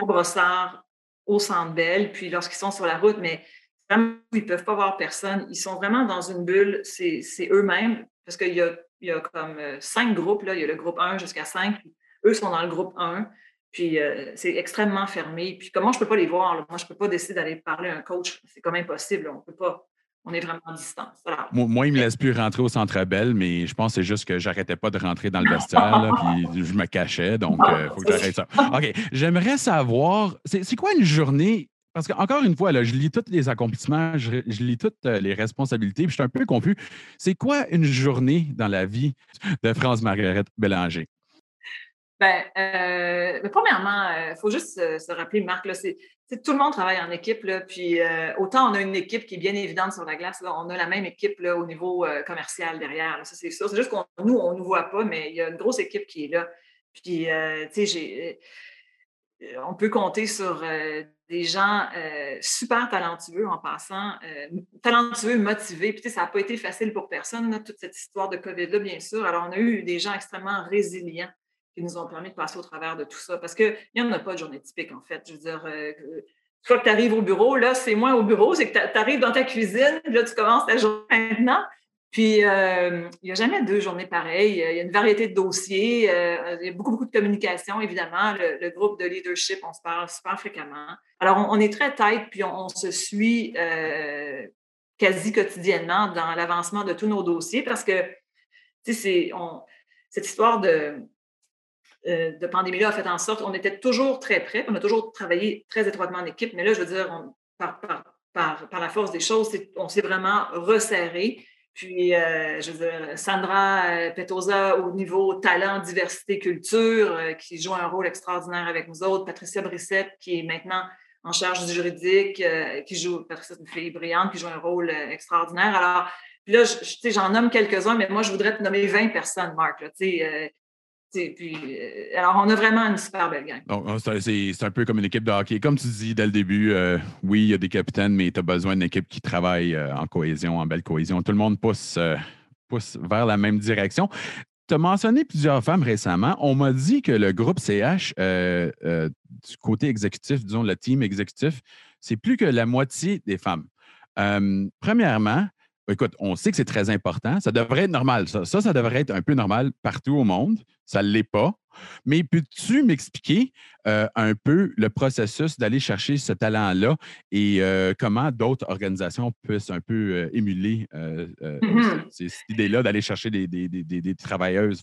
à Brossard, au Centre Bell, puis lorsqu'ils sont sur la route, mais vraiment, ils ne peuvent pas voir personne. Ils sont vraiment dans une bulle, c'est eux-mêmes, parce qu'il y a, y a, comme euh, cinq groupes, là. il y a le groupe 1 jusqu'à 5, eux sont dans le groupe 1, puis euh, c'est extrêmement fermé. Puis comment je ne peux pas les voir? Moi, je ne peux pas décider d'aller parler à un coach, c'est comme impossible, on ne peut pas on est vraiment en distance. Moi, il ne me laisse plus rentrer au Centre Bell, mais je pense que c'est juste que j'arrêtais pas de rentrer dans le vestiaire, puis je me cachais, donc il euh, faut que j'arrête ça. OK, j'aimerais savoir, c'est quoi une journée? Parce qu'encore une fois, là, je lis tous les accomplissements, je, lis toutes euh, les responsabilités, puis je suis un peu confus. C'est quoi une journée dans la vie de France-Margaret Bélanger? Bien, euh, premièrement, il faut juste se rappeler, Marc, là, c'est, tout le monde travaille en équipe, là, puis euh, autant on a une équipe qui est bien évidente sur la glace, on a la même équipe là, au niveau euh, commercial derrière. ça, c'est sûr. C'est juste qu'on nous, on ne nous voit pas, mais il y a une grosse équipe qui est là. Puis, euh, tu sais, on peut compter sur des gens super talentueux en passant, talentueux, motivés. Puis, ça n'a pas été facile pour personne, toute cette histoire de COVID-là, bien sûr. Alors, on a eu des gens extrêmement résilients qui nous ont permis de passer au travers de tout ça. Parce qu'il n'y en a pas de journée typique, en fait. Je veux dire, euh, fois que tu arrives au bureau, là, c'est moins au bureau, c'est que tu arrives dans ta cuisine, là, tu commences ta journée maintenant. Puis, euh, il n'y a jamais deux journées pareilles. Il y a une variété de dossiers. Euh, il y a beaucoup, beaucoup de communication, évidemment. Le, groupe de leadership, on se parle super fréquemment. Alors, on, est très tête, puis on, se suit quasi quotidiennement dans l'avancement de tous nos dossiers parce que, tu sais, cette histoire de, euh, de pandémie-là a fait en sorte qu'on était toujours très près. On a toujours travaillé très étroitement en équipe, mais là, je veux dire, par, la force des choses, on s'est vraiment resserré. Puis, euh, je veux dire, Sandra euh, Petosa au niveau talent, diversité, culture, qui joue un rôle extraordinaire avec nous autres. Patricia Brissette, qui est maintenant en charge du juridique, qui joue, Patricia, une fille brillante, qui joue un rôle extraordinaire. Alors, puis là, j'en nomme quelques-uns, mais moi, je voudrais te nommer 20 personnes, Marc. Là, euh, alors, on a vraiment une super belle gang. C'est un peu comme une équipe de hockey. Comme tu dis dès le début, euh, oui, il y a des capitaines, mais tu as besoin d'une équipe qui travaille euh, en cohésion, en belle cohésion. Tout le monde pousse, pousse vers la même direction. Tu as mentionné plusieurs femmes récemment. On m'a dit que le groupe CH, du côté exécutif, disons le team exécutif, c'est plus que la moitié des femmes. premièrement, Écoute, on sait que c'est très important. Ça devrait être normal. Ça, ça, devrait être un peu normal partout au monde. Ça ne l'est pas. Mais peux-tu m'expliquer euh, un peu le processus d'aller chercher ce talent-là et euh, comment d'autres organisations puissent un peu euh, émuler c- cette idée-là d'aller chercher des, des- des- des- des travailleuses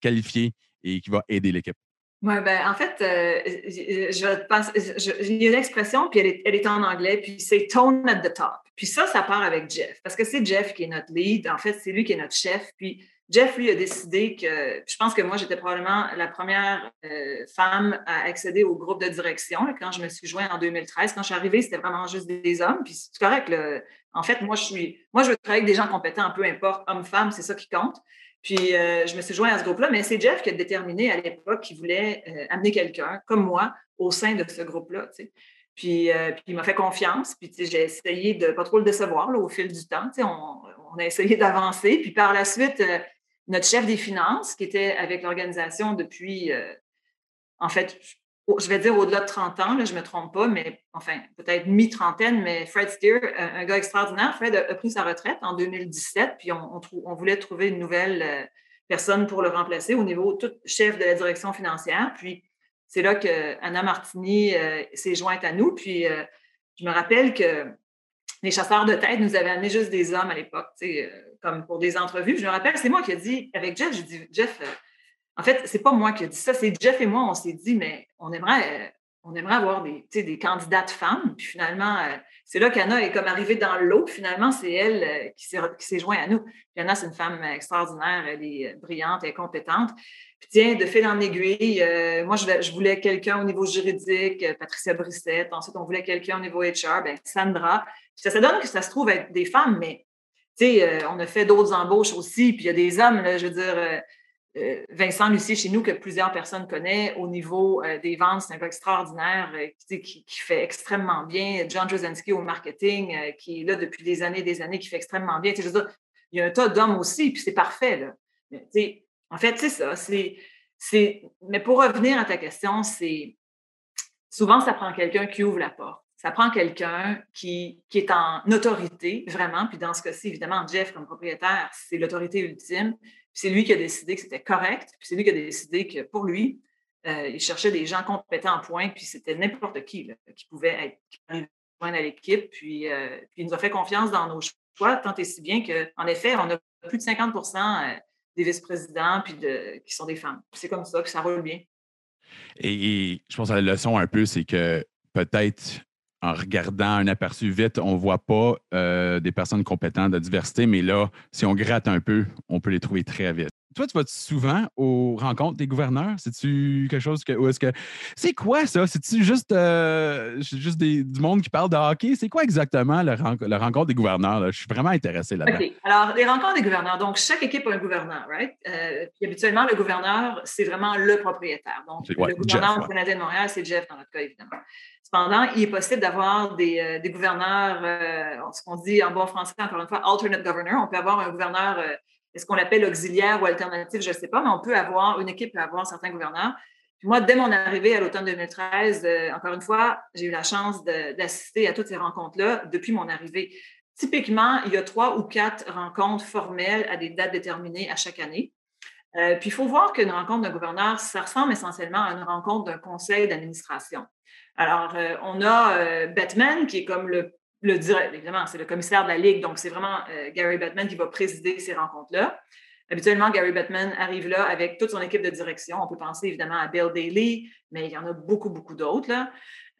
qualifiées et qui va aider l'équipe? Oui, ben, en fait, je je- il y a une expression, puis elle est, elle est en anglais, puis c'est tone at the top. Puis ça, ça part avec Jeff, parce que c'est Jeff qui est notre lead. En fait, c'est lui qui est notre chef. Puis Jeff, lui, a décidé que, je pense que moi, j'étais probablement la première euh, femme à accéder au groupe de direction quand je me suis jointe en 2013. Quand je suis arrivée, c'était vraiment juste des hommes. Puis c'est correct. En fait, moi, je suis, moi, je veux travailler avec des gens compétents, peu importe, homme, femme, c'est ça qui compte. Puis euh, je me suis joint à ce groupe-là, mais c'est Jeff qui a déterminé à l'époque qu'il voulait euh, amener quelqu'un comme moi au sein de ce groupe-là. Puis, euh, puis il m'a fait confiance, puis j'ai essayé de pas trop le décevoir là, au fil du temps. On, a essayé d'avancer. Puis par la suite, euh, notre chef des finances, qui était avec l'organisation depuis, euh, en fait, je vais dire au-delà de 30 ans, là, je ne me trompe pas, mais enfin, peut-être mi-trentaine, mais Fred Steer, un, gars extraordinaire, Fred a, pris sa retraite en 2017, puis on, on, voulait trouver une nouvelle personne pour le remplacer au niveau tout chef de la direction financière. Puis c'est là que Anna Martini euh, s'est jointe à nous. Puis euh, je me rappelle que les chasseurs de tête nous avaient amené juste des hommes à l'époque, euh, comme pour des entrevues. Je me rappelle, c'est moi qui ai dit, avec Jeff, j'ai dit, Jeff, en fait, c'est pas moi qui ai dit ça, c'est Jeff et moi, on s'est dit, mais on aimerait, on aimerait avoir des, des candidates femmes. Puis finalement, euh, c'est là qu'Anna est comme arrivée dans le lot. Puis finalement, c'est elle euh, qui s'est jointe à nous. Puis Anna, c'est une femme extraordinaire, elle est euh, brillante, elle est compétente. Puis tiens, de fil en aiguille, moi, je, voulais- quelqu'un au niveau juridique, Patricia Brissette. Ensuite, on voulait quelqu'un au niveau HR, ben, Sandra. Puis ça, ça donne que ça se trouve être des femmes, mais tu sais, on a fait d'autres embauches aussi. Puis il y a des hommes, je veux dire, Vincent Lucier chez nous, que plusieurs personnes connaissent au niveau euh, des ventes, c'est un gars extraordinaire euh, qui, fait extrêmement bien. John Jozinski au marketing, euh, qui est là depuis des années des années, qui fait extrêmement bien. Il y a un tas d'hommes aussi, puis c'est parfait. En fait, c'est ça. Mais pour revenir à ta question, c'est souvent, ça prend quelqu'un qui ouvre la porte. Ça prend quelqu'un qui, qui est en autorité, vraiment. Puis dans ce cas-ci, évidemment, Jeff, comme propriétaire, c'est l'autorité ultime. C'est lui qui a décidé que c'était correct. Puis c'est lui qui a décidé que pour lui, euh, il cherchait des gens compétents en point. Puis c'était n'importe qui qui pouvait être qui à l'équipe. Puis, euh, puis il nous a fait confiance dans nos choix, tant et si bien qu'en effet, on a plus de 50% euh, des vice-présidents qui sont des femmes. C'est comme ça que ça roule bien. Et, et je pense que la leçon un peu, c'est que peut-être en regardant un aperçu vite, on ne voit pas euh, des personnes compétentes de diversité, mais là, si on gratte un peu, on peut les trouver très vite. Toi, tu vas souvent aux rencontres des gouverneurs? C'est-tu quelque chose que. Ou est-ce que. C'est quoi ça? C'est-tu juste, euh, juste des- du monde qui parle de hockey? C'est quoi exactement la, ren- la rencontre des gouverneurs? là? Je suis vraiment intéressé là-dedans. OK. Alors, les rencontres des gouverneurs. Donc, chaque équipe a un gouverneur, right? Euh, puis habituellement, le gouverneur, c'est vraiment le propriétaire. Donc, ouais, le gouverneur Jeff, du ouais. Canadien de Montréal, c'est Jeff dans notre cas, évidemment. Cependant, il est possible d'avoir des, euh, des gouverneurs, ce qu'on dit en bon français, encore une fois, alternate governor. On peut avoir un gouverneur, est-ce qu'on l'appelle auxiliaire ou alternatif, je ne sais pas, mais on peut avoir, une équipe peut avoir certains gouverneurs. Puis moi, dès mon arrivée à l'automne 2013, euh, encore une fois, j'ai eu la chance d'assister à toutes ces rencontres-là depuis mon arrivée. Typiquement, il y a trois ou quatre rencontres formelles à des dates déterminées à chaque année. Euh, puis il faut voir qu'une rencontre d'un gouverneur, ça ressemble essentiellement à une rencontre d'un conseil d'administration. Alors, euh, on a Batman, qui est comme le, le direct, évidemment, c'est le commissaire de la Ligue, donc c'est vraiment euh, Gary Batman qui va présider ces rencontres-là. Habituellement, Gary Batman arrive là avec toute son équipe de direction. On peut penser évidemment à Bill Daly, mais il y en a beaucoup, beaucoup d'autres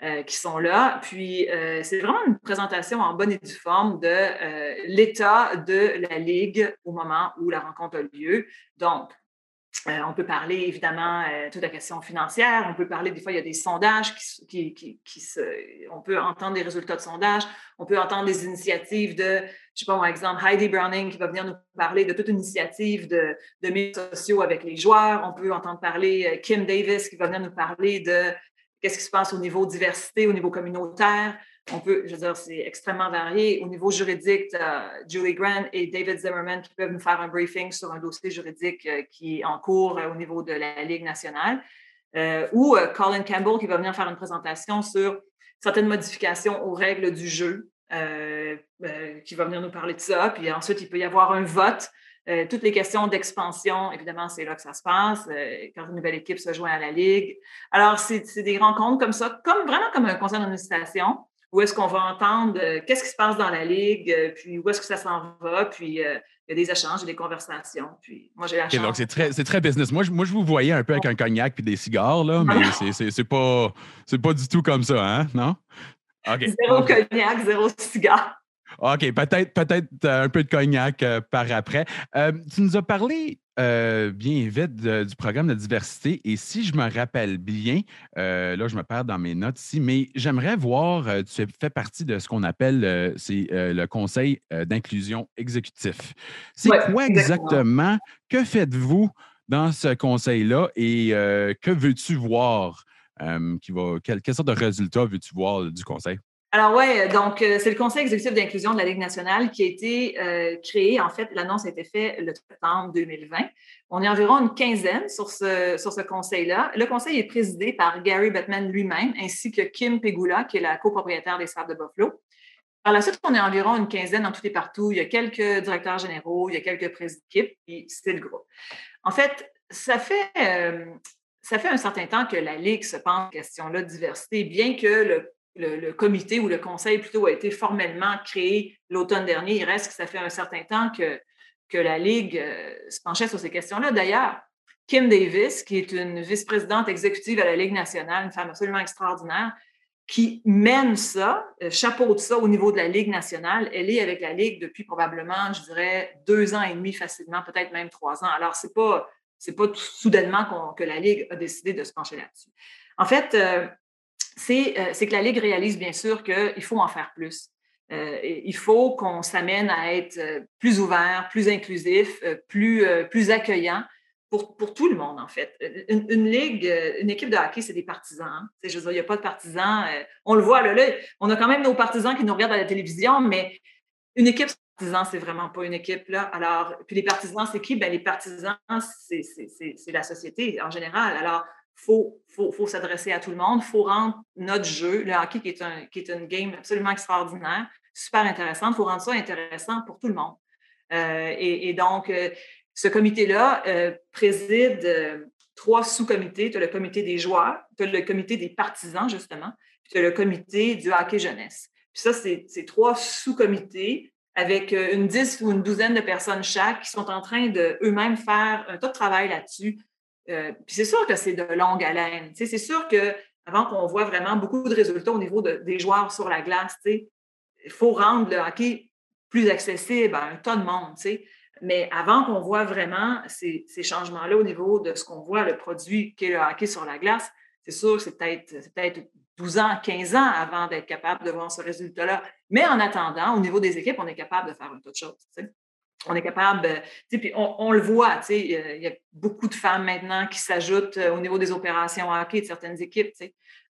euh, qui sont là. Puis, euh, c'est vraiment une présentation en bonne et due forme de l'état de la Ligue au moment où la rencontre a lieu. Donc, euh, on peut parler évidemment euh, toute la question financière. On peut parler des fois il y a des sondages qui, se, on peut entendre des résultats de sondages. On peut entendre des initiatives de, je sais pas par exemple Heidi Browning qui va venir nous parler de toute initiative de, de sociaux avec les joueurs. On peut entendre parler euh, Kim Davis qui va venir nous parler de qu'est-ce qui se passe au niveau diversité, au niveau communautaire. On peut, je veux dire, c'est extrêmement varié. Au niveau juridique, Julie Grant et David Zimmerman qui peuvent nous faire un briefing sur un dossier juridique euh, qui est en cours euh, au niveau de la Ligue nationale. Euh, ou Colin Campbell qui va venir faire une présentation sur certaines modifications aux règles du jeu, qui va venir nous parler de ça. Puis ensuite, il peut y avoir un vote toutes les questions d'expansion, évidemment, c'est là que ça se passe, quand une nouvelle équipe se joint à la Ligue. Alors, c'est des rencontres comme ça, comme vraiment comme un conseil d'administration, où est-ce qu'on va entendre euh, qu'est-ce qui se passe dans la Ligue, puis où est-ce que ça s'en va, puis il y a des échanges, des conversations. Puis moi, j'ai la chance. donc, c'est très, très, business. Moi je, moi, je vous voyais un peu avec un cognac puis des cigares, là, mais c'est pas, pas du tout comme ça, hein? Non? Zéro cognac, zéro cigare. OK, peut-être peut-être euh, un peu de cognac euh, par après. Euh, tu nous as parlé bien vite du programme de diversité et si je me rappelle bien, là je me perds dans mes notes ici, mais j'aimerais voir, tu fais partie de ce qu'on appelle c'est le conseil d'inclusion exécutif. C'est quoi exactement? Que faites-vous dans ce conseil-là et que veux-tu voir? qui va, quelle sorte de résultats veux-tu voir du conseil? Alors oui, donc euh, c'est le Conseil exécutif d'inclusion de la Ligue nationale qui a été euh, créé. En fait, l'annonce a été faite le septembre 2020. On est environ une quinzaine sur ce, sur ce conseil-là. Le conseil est présidé par Gary Bettman lui-même, ainsi que Kim Pegula, qui est la copropriétaire des Sables de Buffalo. Par la suite, on est environ une quinzaine en tout et partout. Il y a quelques directeurs généraux, il y a quelques présidents d'équipe, et c'est le groupe. En fait, ça fait, euh, ça fait un certain temps que la Ligue se pense la question-là de diversité, bien que le le, comité ou le conseil plutôt a été formellement créé l'automne dernier. Il reste que ça fait un certain temps que, que la Ligue euh, se penchait sur ces questions-là. D'ailleurs, Kim Davis, qui est une vice-présidente exécutive à la Ligue nationale, une femme absolument extraordinaire, qui mène ça, euh, chapeau de ça au niveau de la Ligue nationale. Elle est avec la Ligue depuis probablement, je dirais, deux ans et demi facilement, peut-être même trois ans. Alors, ce n'est pas, pas soudainement que la Ligue a décidé de se pencher là-dessus. En fait, euh, euh, c'est que la Ligue réalise bien sûr qu'il faut en faire plus. Euh, il faut qu'on s'amène à être euh, plus ouvert, plus inclusif, plus, plus accueillant pour, pour, tout le monde, en fait. Une, ligue, une équipe de hockey, c'est des partisans. Hein. Je veux dire, il n'y a pas de partisans. on le voit, là, on a quand même nos partisans qui nous regardent à la télévision, mais une équipe partisans, c'est vraiment pas une équipe. Là. Alors, puis les partisans, c'est qui? Ben, les partisans, c'est la société en général. Alors, faut, faut, s'adresser à tout le monde. Il faut rendre notre jeu, le hockey qui est, un, qui est une game absolument extraordinaire, super intéressante, il faut rendre ça intéressant pour tout le monde. Euh, et, donc, euh, ce comité-là euh, préside trois sous-comités. Tu as le comité des joueurs, tu as le comité des partisans, justement, puis tu as le comité du hockey jeunesse. Puis ça, c'est trois sous-comités avec une dix ou une douzaine de personnes chaque qui sont en train de eux-mêmes faire un tas de travail là-dessus, euh, c'est sûr que c'est de longue haleine. C'est sûr qu'avant qu'on voit vraiment beaucoup de résultats au niveau des joueurs sur la glace, il faut rendre le hockey plus accessible à un tas de monde. Mais avant qu'on voit vraiment ces, changements-là au niveau de ce qu'on voit, le produit qu'est le hockey sur la glace, c'est sûr que c'est peut-être peut 12 ans, 15 ans avant d'être capable de voir ce résultat-là. Mais en attendant, au niveau des équipes, on est capable de faire un tas de choses on est capable, euh, puis on, le voit, il y a beaucoup de femmes maintenant qui s'ajoutent euh, au niveau des opérations hockey de certaines équipes.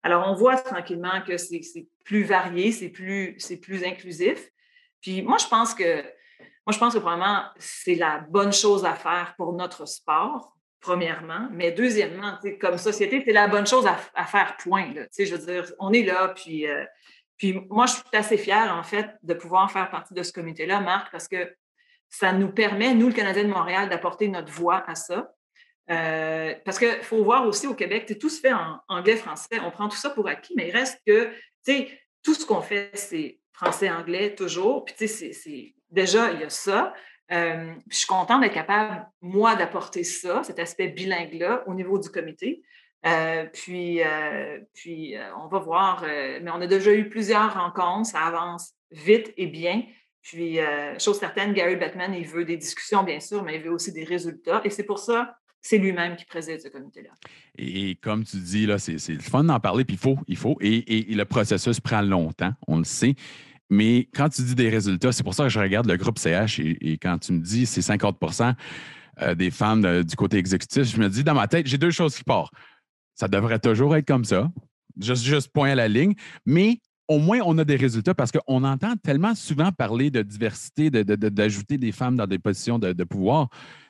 Alors, on voit tranquillement que c'est plus varié, c'est plus, plus inclusif. Puis moi, je pense que moi, je pense que probablement c'est la bonne chose à faire pour notre sport, premièrement. Mais deuxièmement, comme société, c'est la bonne chose à, faire, point. Là. Je veux dire, on est là, puis, euh, puis moi, je suis assez fière, en fait, de pouvoir faire partie de ce comité-là, Marc, parce que ça nous permet, nous, le Canadien de Montréal, d'apporter notre voix à ça. Euh, parce qu'il faut voir aussi au Québec, tout se fait en anglais-français. On prend tout ça pour acquis, mais il reste que, tu sais, tout ce qu'on fait, c'est français-anglais toujours. Puis, tu sais, déjà, il y a ça. Euh, je suis contente d'être capable, moi, d'apporter ça, cet aspect bilingue-là, au niveau du comité. Euh, puis, puis on va voir. mais on a déjà eu plusieurs rencontres, ça avance vite et bien. Puis, euh, chose certaine, Gary Bettman, il veut des discussions, bien sûr, mais il veut aussi des résultats. Et c'est pour ça c'est lui-même qui préside ce comité-là. Et, comme tu dis, là, c'est, le fun d'en parler, puis il faut, il faut. Et, le processus prend longtemps, on le sait. Mais quand tu dis des résultats, c'est pour ça que je regarde le groupe CH et, quand tu me dis c'est 50% euh, des femmes du côté exécutif, je me dis dans ma tête, j'ai deux choses qui partent. Ça devrait toujours être comme ça, juste, juste point à la ligne, mais au moins, on a des résultats parce qu'on entend tellement souvent parler de diversité, d'ajouter des femmes dans des positions de, pouvoir.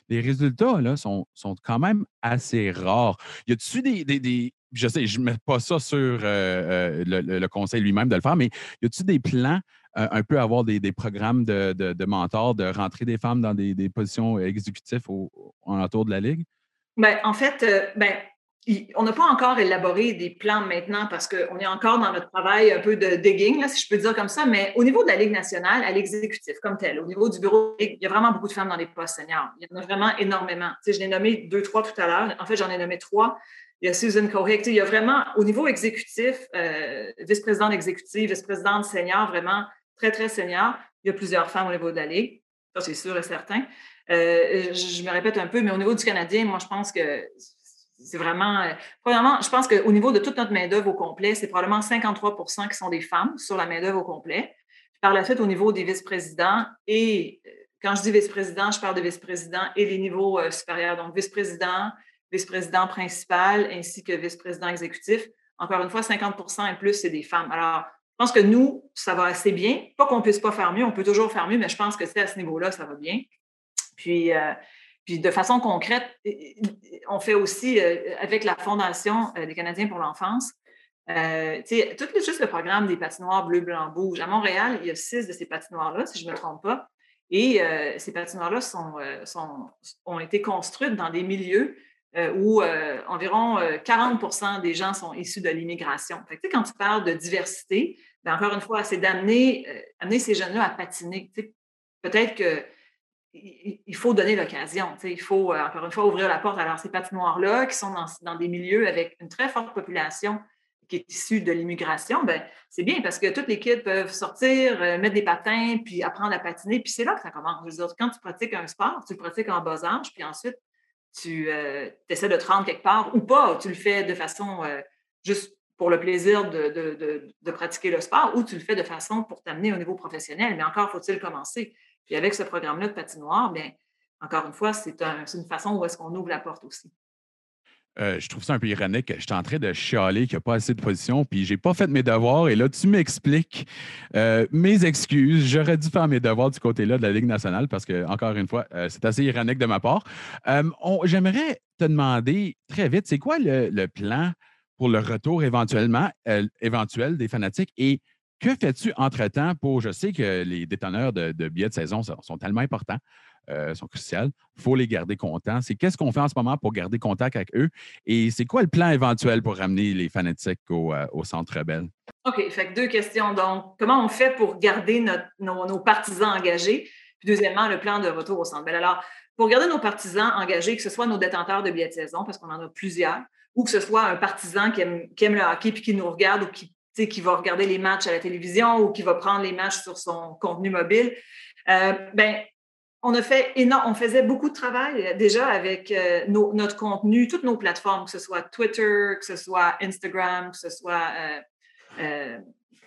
Les résultats là, sont, quand même assez rares. Y a-t-il des, je sais, je ne mets pas ça sur euh, euh, le, conseil lui-même de le faire, mais y a-t-il des plans euh, un peu avoir des, des programmes de, mentors, de rentrer des femmes dans des, des positions exécutives au, en autour de la Ligue? Ben, en fait, il- on n'a pas encore élaboré des plans maintenant parce qu'on est encore dans notre travail un peu de digging, si je peux dire comme ça, mais au niveau de la Ligue nationale, à l'exécutif comme tel, au niveau du bureau, il y a vraiment beaucoup de femmes dans les postes seniors. Il y en a vraiment énormément. Tu sais, je l'ai nommé deux, trois tout à l'heure. En fait, j'en ai nommé trois. Il y a Susan Cohick. Tu sais, Il y a vraiment, au niveau exécutif, euh, vice-présidente exécutive, vice-présidente senior, vraiment très, très senior, il y a plusieurs femmes au niveau de la Ligue. Ça, c'est sûr et certain. Euh, je me répète un peu, mais au niveau du Canadien, moi, je pense que c'est vraiment. euh, Premièrement, je pense qu'au niveau de toute notre main-d'œuvre au complet, c'est probablement 53% qui sont des femmes sur la main-d'œuvre au complet. Puis par la suite, au niveau des vice-présidents, et euh, quand je dis vice-président, je parle de vice-président et les niveaux euh, supérieurs. Donc, vice-président, vice-président principal, ainsi que vice-président exécutif. Encore une fois, 50% et plus, c'est des femmes. Alors, je pense que nous, ça va assez bien. Pas qu'on puisse pas faire mieux, on peut toujours faire mieux, mais je pense que c'est à ce niveau-là, ça va bien. Puis, euh, puis de façon concrète, on fait aussi euh, avec la Fondation euh, des Canadiens pour l'enfance, euh, tout juste le programme des patinoires bleu, blanc, rouge. À Montréal, il y a six de ces patinoires-là, si je ne me trompe pas. Et ces patinoires-là ont été construites dans des milieux où environ euh, 40% des gens sont issus de l'immigration. Quand tu parles de diversité, ben, encore une fois, c'est d'amener amener ces jeunes-là à patiner. Peut-être que il faut donner l'occasion. Il faut, euh, encore une fois, ouvrir la porte. Alors, ces patinoires-là, qui sont dans, des milieux avec une très forte population qui est issue de l'immigration, ben, c'est bien parce que toutes les kids peuvent sortir, euh, mettre des patins, puis apprendre à patiner. Puis c'est là que ça commence. Quand tu pratiques un sport, tu le pratiques en bas âge, puis ensuite, tu euh, essaies de te rendre quelque part ou pas. Tu le fais de façon juste pour le plaisir de pratiquer le sport ou tu le fais de façon pour t'amener au niveau professionnel. Mais encore faut-il commencer. Puis avec ce programme-là de patinoire, bien, encore une fois, c'est un- c'est une façon où est-ce qu'on ouvre la porte aussi. Euh, je trouve ça un peu ironique. Je suis en train de chialer qu'il n'y a pas assez de positions, puis j'ai pas fait mes devoirs. Et là, tu m'expliques euh, mes excuses. J'aurais dû faire mes devoirs du côté-là de la Ligue nationale parce que, encore une fois, euh, c'est assez ironique de ma part. J'aimerais te demander très vite, c'est quoi le, le plan pour le retour éventuellement, éventuel des fanatiques et que fais-tu entre-temps pour, je sais que les déteneurs de, billets de saison sont, tellement importants, euh, sont cruciaux, il faut les garder contents. C'est qu'est-ce qu'on fait en ce moment pour garder contact avec eux? Et c'est quoi le plan éventuel pour ramener les fanatiques au, euh, Centre Rebelle? OK, fait deux questions. Donc, comment on fait pour garder nos, partisans engagés? Puis deuxièmement, le plan de retour au Centre Bell. Alors, pour garder nos partisans engagés, que ce soit nos détenteurs de billets de saison, parce qu'on en a plusieurs, ou que ce soit un partisan qui aime, qui aime le hockey puis qui nous regarde ou qui, sais, qui va regarder les matchs à la télévision ou qui va prendre les matchs sur son contenu mobile, euh, ben, on a fait énorme, on faisait beaucoup de travail euh, déjà avec euh, nos- notre contenu, toutes nos plateformes, que ce soit Twitter, que ce soit Instagram, que ce soit euh,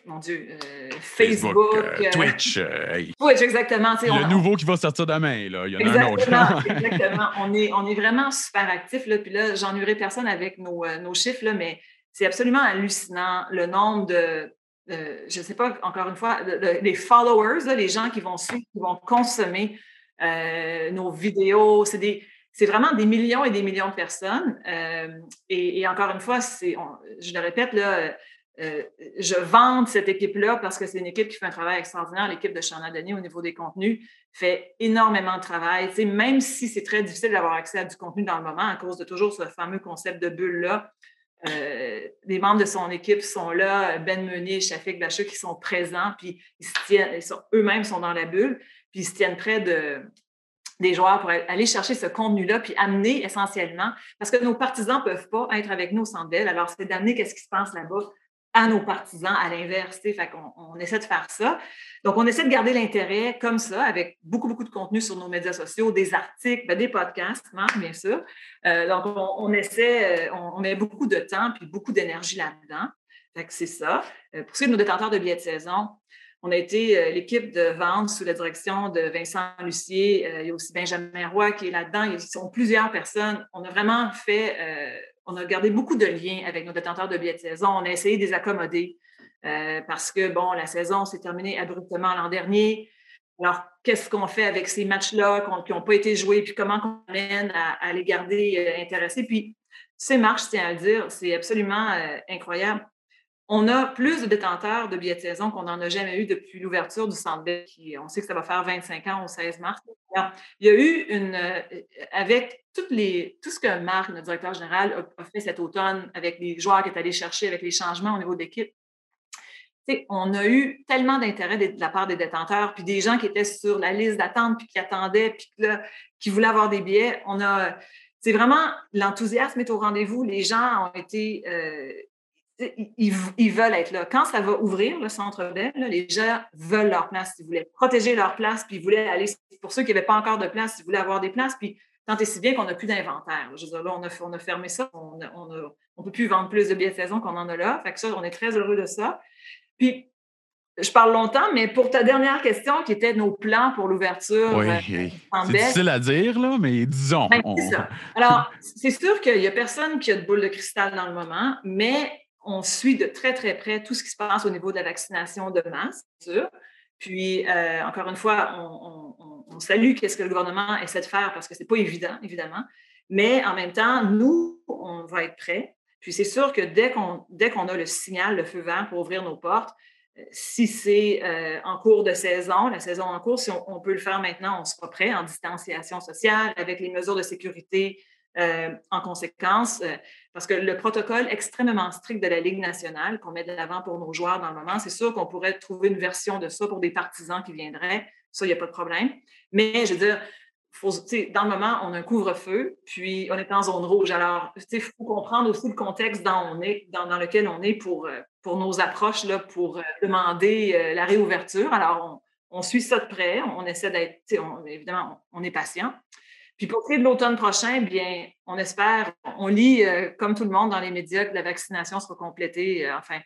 mon Dieu, euh, Facebook, euh, Twitch. euh. Twitch, exactement. Le on- nouveau qui va sortir demain, là. Il y en a un autre. Exactement. On est, on est vraiment super actifs. Là, puis là, j'ennuierai personne avec nos, nos chiffres, là, mais c'est absolument hallucinant le nombre de, euh, je ne sais pas, encore une fois, les followers, les gens qui vont suivre, qui vont consommer euh, nos vidéos. C'est vraiment des millions et des millions de personnes. Euh, et, encore une fois, je le répète, je vante cette équipe-là parce que c'est une équipe qui fait un travail extraordinaire. L'équipe de Chana Denis, au niveau des contenus, fait énormément de travail. Même si c'est très difficile d'avoir accès à du contenu dans le moment à cause de toujours ce fameux concept de bulle-là, euh, les membres de son équipe sont là, Ben Meunier, Shafik Bacheux, qui sont présents, puis ils se tiennent, eux-mêmes sont dans la bulle, puis ils se tiennent près de, des joueurs pour aller chercher ce contenu-là, puis amener essentiellement, parce que nos partisans ne peuvent pas être avec nous au Centre alors c'est d'amener qu'est-ce qui se passe là-bas à nos partisans, à l'inverse. Fait qu'on on essaie de faire ça. Donc, on essaie de garder l'intérêt comme ça, avec beaucoup, beaucoup de contenu sur nos médias sociaux, des articles, ben, des podcasts, hein, bien sûr. Euh, donc, on, essaie, euh, on, met beaucoup de temps puis beaucoup d'énergie là-dedans. C'est ça. Euh, pour ce qui est de nos détenteurs de billets de saison, on a été l'équipe de vente sous la direction de Vincent Lucier. Il y a aussi Benjamin Roy qui est là-dedans. Ils sont plusieurs personnes. On a vraiment fait, on a gardé beaucoup de liens avec nos détenteurs de billets de saison. On a essayé de les accommoder euh, parce que, bon, la saison s'est terminée abruptement l'an dernier. Alors, qu'est-ce qu'on fait avec ces matchs-là qui n'ont pas été joués, puis comment on amène à, les garder euh, intéressés? Puis, sais, Marc, je tiens à le dire, c'est absolument euh, incroyable. On a plus de détenteurs de billets de saison qu'on n'en a jamais eu depuis l'ouverture du Centre Bell, qui on sait que ça va faire 25 ans au 16 mars. Il y a eu une, euh, avec toutes les, tout ce que Marc, notre directeur général, a, fait cet automne avec les joueurs qu'il est allé chercher, avec les changements au niveau d'équipe, on a eu tellement d'intérêt de la part des détenteurs, puis des gens qui étaient sur la liste d'attente, puis qui attendaient, puis qui voulaient avoir des billets. On a, c'est vraiment l'enthousiasme est au rendez-vous. Les gens ont été, euh, ils, veulent être là. Quand ça va ouvrir le centre Bell, les gens veulent leur place. Ils voulaient protéger leur place, puis ils voulaient aller. Pour ceux qui n'avaient pas encore de place, ils voulaient avoir des places. Puis tant et si bien qu'on n'a plus d'inventaire. Je veux dire, là, on a, on a fermé ça. On ne peut plus vendre plus de billets de saison qu'on en a là. Fait que ça, on est très heureux de ça. Puis, je parle longtemps, mais pour ta dernière question, qui était nos plans pour l'ouverture. Oui, euh, c'est difficile à dire, là, mais disons. Ben, ça. Alors, c'est sûr qu'il n'y a personne qui a de boule de cristal dans le moment, mais on suit de très, très près tout ce qui se passe au niveau de la vaccination de masse, sûr. Puis, euh, encore une fois, on, salue qu'est-ce que le gouvernement essaie de faire parce que ce n'est pas évident, évidemment. Mais en même temps, nous, on va être prêts. Puis c'est sûr que dès qu'on dès a le signal, le feu vert pour ouvrir nos portes, euh, si c'est euh, en cours de saison, la saison en cours, si on, peut le faire maintenant, on sera prêt en distanciation sociale avec les mesures de sécurité en conséquence, parce que le protocole extrêmement strict de la Ligue nationale qu'on met de l'avant pour nos joueurs dans le moment, c'est sûr qu'on pourrait trouver une version de ça pour des partisans qui viendraient. Ça, il n'y a pas de problème. Mais je veux dire, dans le moment, on a un couvre-feu, puis on est en zone rouge. Alors, il faut comprendre aussi le contexte dans, lequel on est pour, euh, pour nos approches, là, pour euh, demander euh, la réouverture. Alors, on, suit ça de près, on essaie d'être, évidemment, on, est patient. Puis pour ce de l'automne prochain, bien, on espère, on lit, comme tout le monde dans les médias, que la vaccination sera complétée, enfin,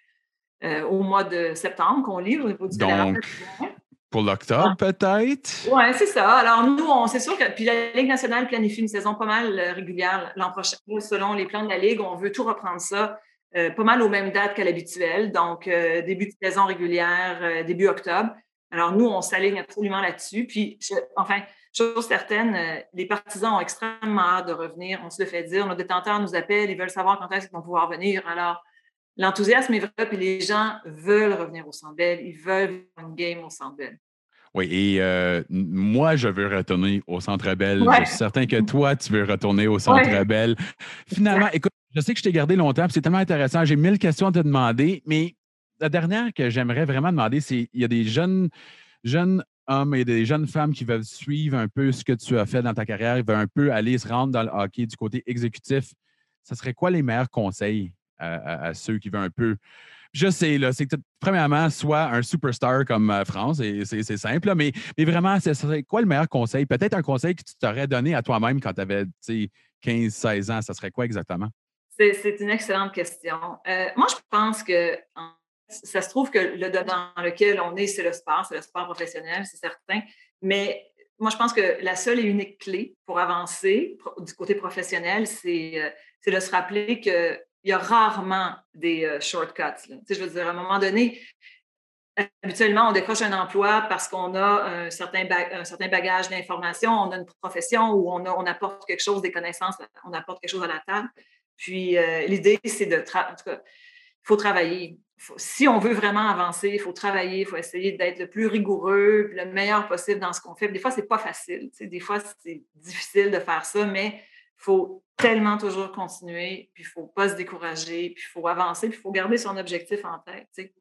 au mois de septembre, qu'on lit au niveau du Donc, pour l'octobre, ah. peut-être? Oui, c'est ça. Alors, nous, on, c'est sûr que puis la Ligue nationale planifie une saison pas mal euh, régulière l'an prochain. Selon les plans de la Ligue, on veut tout reprendre ça euh, pas mal aux mêmes dates qu'à l'habituel. Donc, euh, début de saison régulière, début octobre. Alors, nous, on s'aligne absolument là-dessus. Puis, enfin, chose certaine, les partisans ont extrêmement hâte de revenir. On se le fait dire. Nos détenteurs nous appellent, ils veulent savoir quand est-ce qu'ils vont pouvoir venir. Alors, l'enthousiasme est vrai, puis les gens veulent revenir au Centre Ils veulent une game au Centre Oui, et euh, moi, je veux retourner au Centre Bell. Je suis certain que toi, tu veux retourner au Centre Bell. Finalement, écoute, je sais que je t'ai gardé longtemps, c'est tellement intéressant. J'ai mille questions à te demander, mais la dernière que j'aimerais vraiment demander, c'est il y a des jeunes, jeunes hommes et des jeunes femmes qui veulent suivre un peu ce que tu as fait dans ta carrière, veulent un peu aller se rendre dans le hockey du côté exécutif. Ce serait quoi les meilleurs conseils à, ceux qui veulent un peu? Je sais, là, c'est que premièrement, soit un superstar comme euh, France, et c'est simple, mais, mais vraiment, ce serait quoi le meilleur conseil? Peut-être un conseil que tu t'aurais donné à toi-même quand tu avais 15-16 ans, ça serait quoi exactement? C'est une excellente question. Euh, moi, je pense que ça se trouve que le domaine dans lequel on est, c'est le sport, c'est le sport professionnel, c'est certain. Mais moi, je pense que la seule et unique clé pour avancer du côté professionnel, c'est euh, de se rappeler que il y a rarement des euh, shortcuts. Je veux dire, à un moment donné, habituellement, on décroche un emploi parce qu'on a un certain, un certain bagage d'information, on a une profession où on, apporte quelque chose, des connaissances, on apporte quelque chose à la table. Puis euh, l'idée, c'est de... En tout cas, il faut travailler. Si on veut vraiment avancer, il faut travailler, il faut essayer d'être le plus rigoureux, le meilleur possible dans ce qu'on fait. Des fois, ce n'est pas facile. Des fois, c'est difficile de faire ça, mais il faut tellement toujours continuer, puis il ne faut pas se décourager, puis il faut avancer, puis il faut garder son objectif en tête.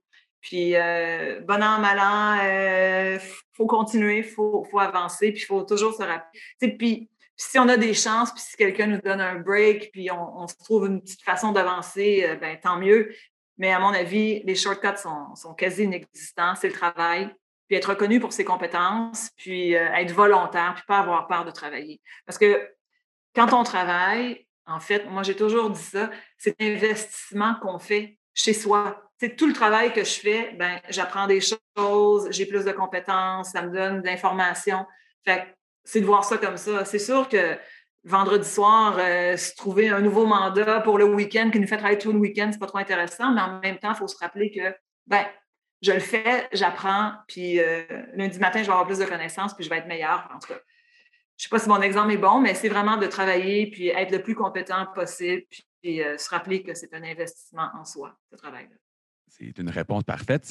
Puis, euh, bon an, mal an, il euh, faut continuer, il faut, avancer, puis il faut toujours se rappeler. Puis, si on a des chances, puis si quelqu'un nous donne un break, puis on, se trouve une petite façon d'avancer, euh, ben, tant mieux. Mais à mon avis, les shortcuts sont, sont quasi inexistants. C'est le travail, puis être reconnu pour ses compétences, puis être volontaire, puis pas avoir peur de travailler. Parce que quand on travaille, en fait, moi j'ai toujours dit ça, c'est l'investissement qu'on fait chez soi. C'est tout le travail que je fais, ben, j'apprends des choses, j'ai plus de compétences, ça me donne de l'information. Fait c'est de voir ça comme ça. C'est sûr que vendredi soir, euh, se trouver un nouveau mandat pour le week-end qui nous fait travailler tout le week-end, c'est pas trop intéressant, mais en même temps, il faut se rappeler que ben, je le fais, j'apprends, puis euh, lundi matin, je vais avoir plus de connaissances, puis je vais être meilleur. En tout cas, je sais pas si mon exemple est bon, mais c'est vraiment de travailler puis être le plus compétent possible, puis, euh, se rappeler que c'est un investissement en soi, ce travail-là. C'est une réponse parfaite.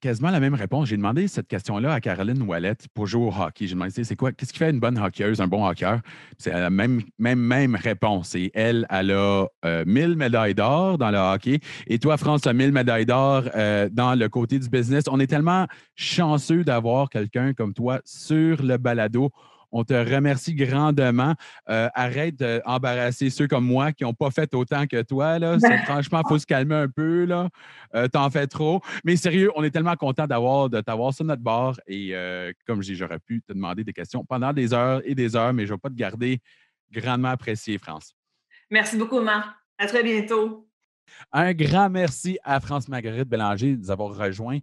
Quasiment la même réponse. J'ai demandé cette question-là à Caroline Wallet pour jouer au hockey. J'ai demandé, c'est quoi, qu'est-ce qui fait une bonne hockeyeuse, un bon hockeyeur? C'est la même, même, même réponse. Elle, elle a 1000 médailles d'or dans le hockey. Et toi, France, tu as 1000 médailles d'or euh, dans le côté du business. On est tellement chanceux d'avoir quelqu'un comme toi sur le balado. On te remercie grandement. Euh, arrête d'embarrasser ceux comme moi qui n'ont pas fait autant que toi. Là. franchement, il faut se calmer un peu. Là. Euh, t'en fais trop. Mais sérieux, on est tellement content d'avoir, de t'avoir sur notre bord. Et euh, comme je j'aurais pu te demander des questions pendant des heures et des heures, mais je ne vais pas te garder grandement apprécié, France. Merci beaucoup, Marc. À très bientôt. Un grand merci à France Marguerite Bélanger de nous avoir rejoints.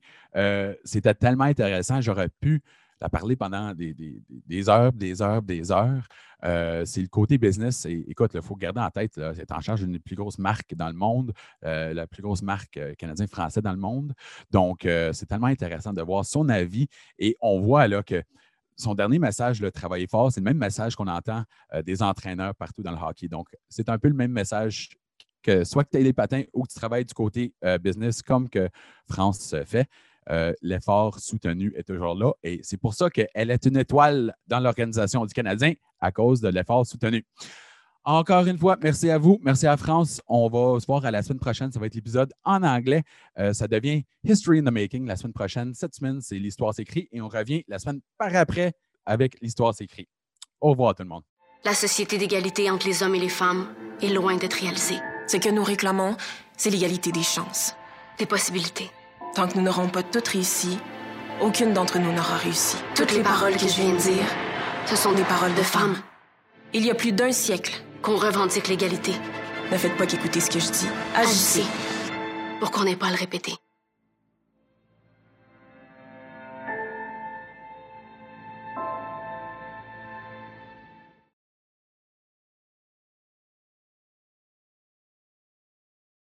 C'était tellement intéressant. J'aurais pu la parler pendant des, heures, des heures, des heures. Euh, c'est le côté business. écoute, il faut garder en tête, c'est en charge d'une plus grosse marque dans le monde, euh, la plus grosse marque euh, canadien-français dans le monde. Donc, c'est tellement intéressant de voir son avis et on voit là que son dernier message, le travailler fort, c'est le même message qu'on entend des entraîneurs partout dans le hockey. Donc, c'est un peu le même message que soit que tu aies les patins ou que tu travailles du côté business comme que France fait. Euh, l'effort soutenu est toujours là. Et c'est pour ça qu'elle est une étoile dans l'organisation du Canadien à cause de l'effort soutenu. Encore une fois, merci à vous, merci à France. On va se voir à la semaine prochaine. Ça va être l'épisode en anglais. Euh, ça devient History in the Making la semaine prochaine. Cette semaine, c'est l'histoire s'écrit et on revient la semaine par après avec l'histoire s'écrit. Au revoir tout le monde. La société d'égalité entre les hommes et les femmes est loin d'être réalisée. Ce que nous réclamons, c'est l'égalité des chances. Des possibilités. Tant que nous n'aurons pas toutes réussi, aucune d'entre nous n'aura réussi. Toutes les paroles que je viens de dire, ce sont des paroles de femmes. Il y a plus d'un siècle qu'on revendique l'égalité. Ne faites pas qu'écouter ce que je dis. Agissez. Pour qu'on n'ait pas à le répéter.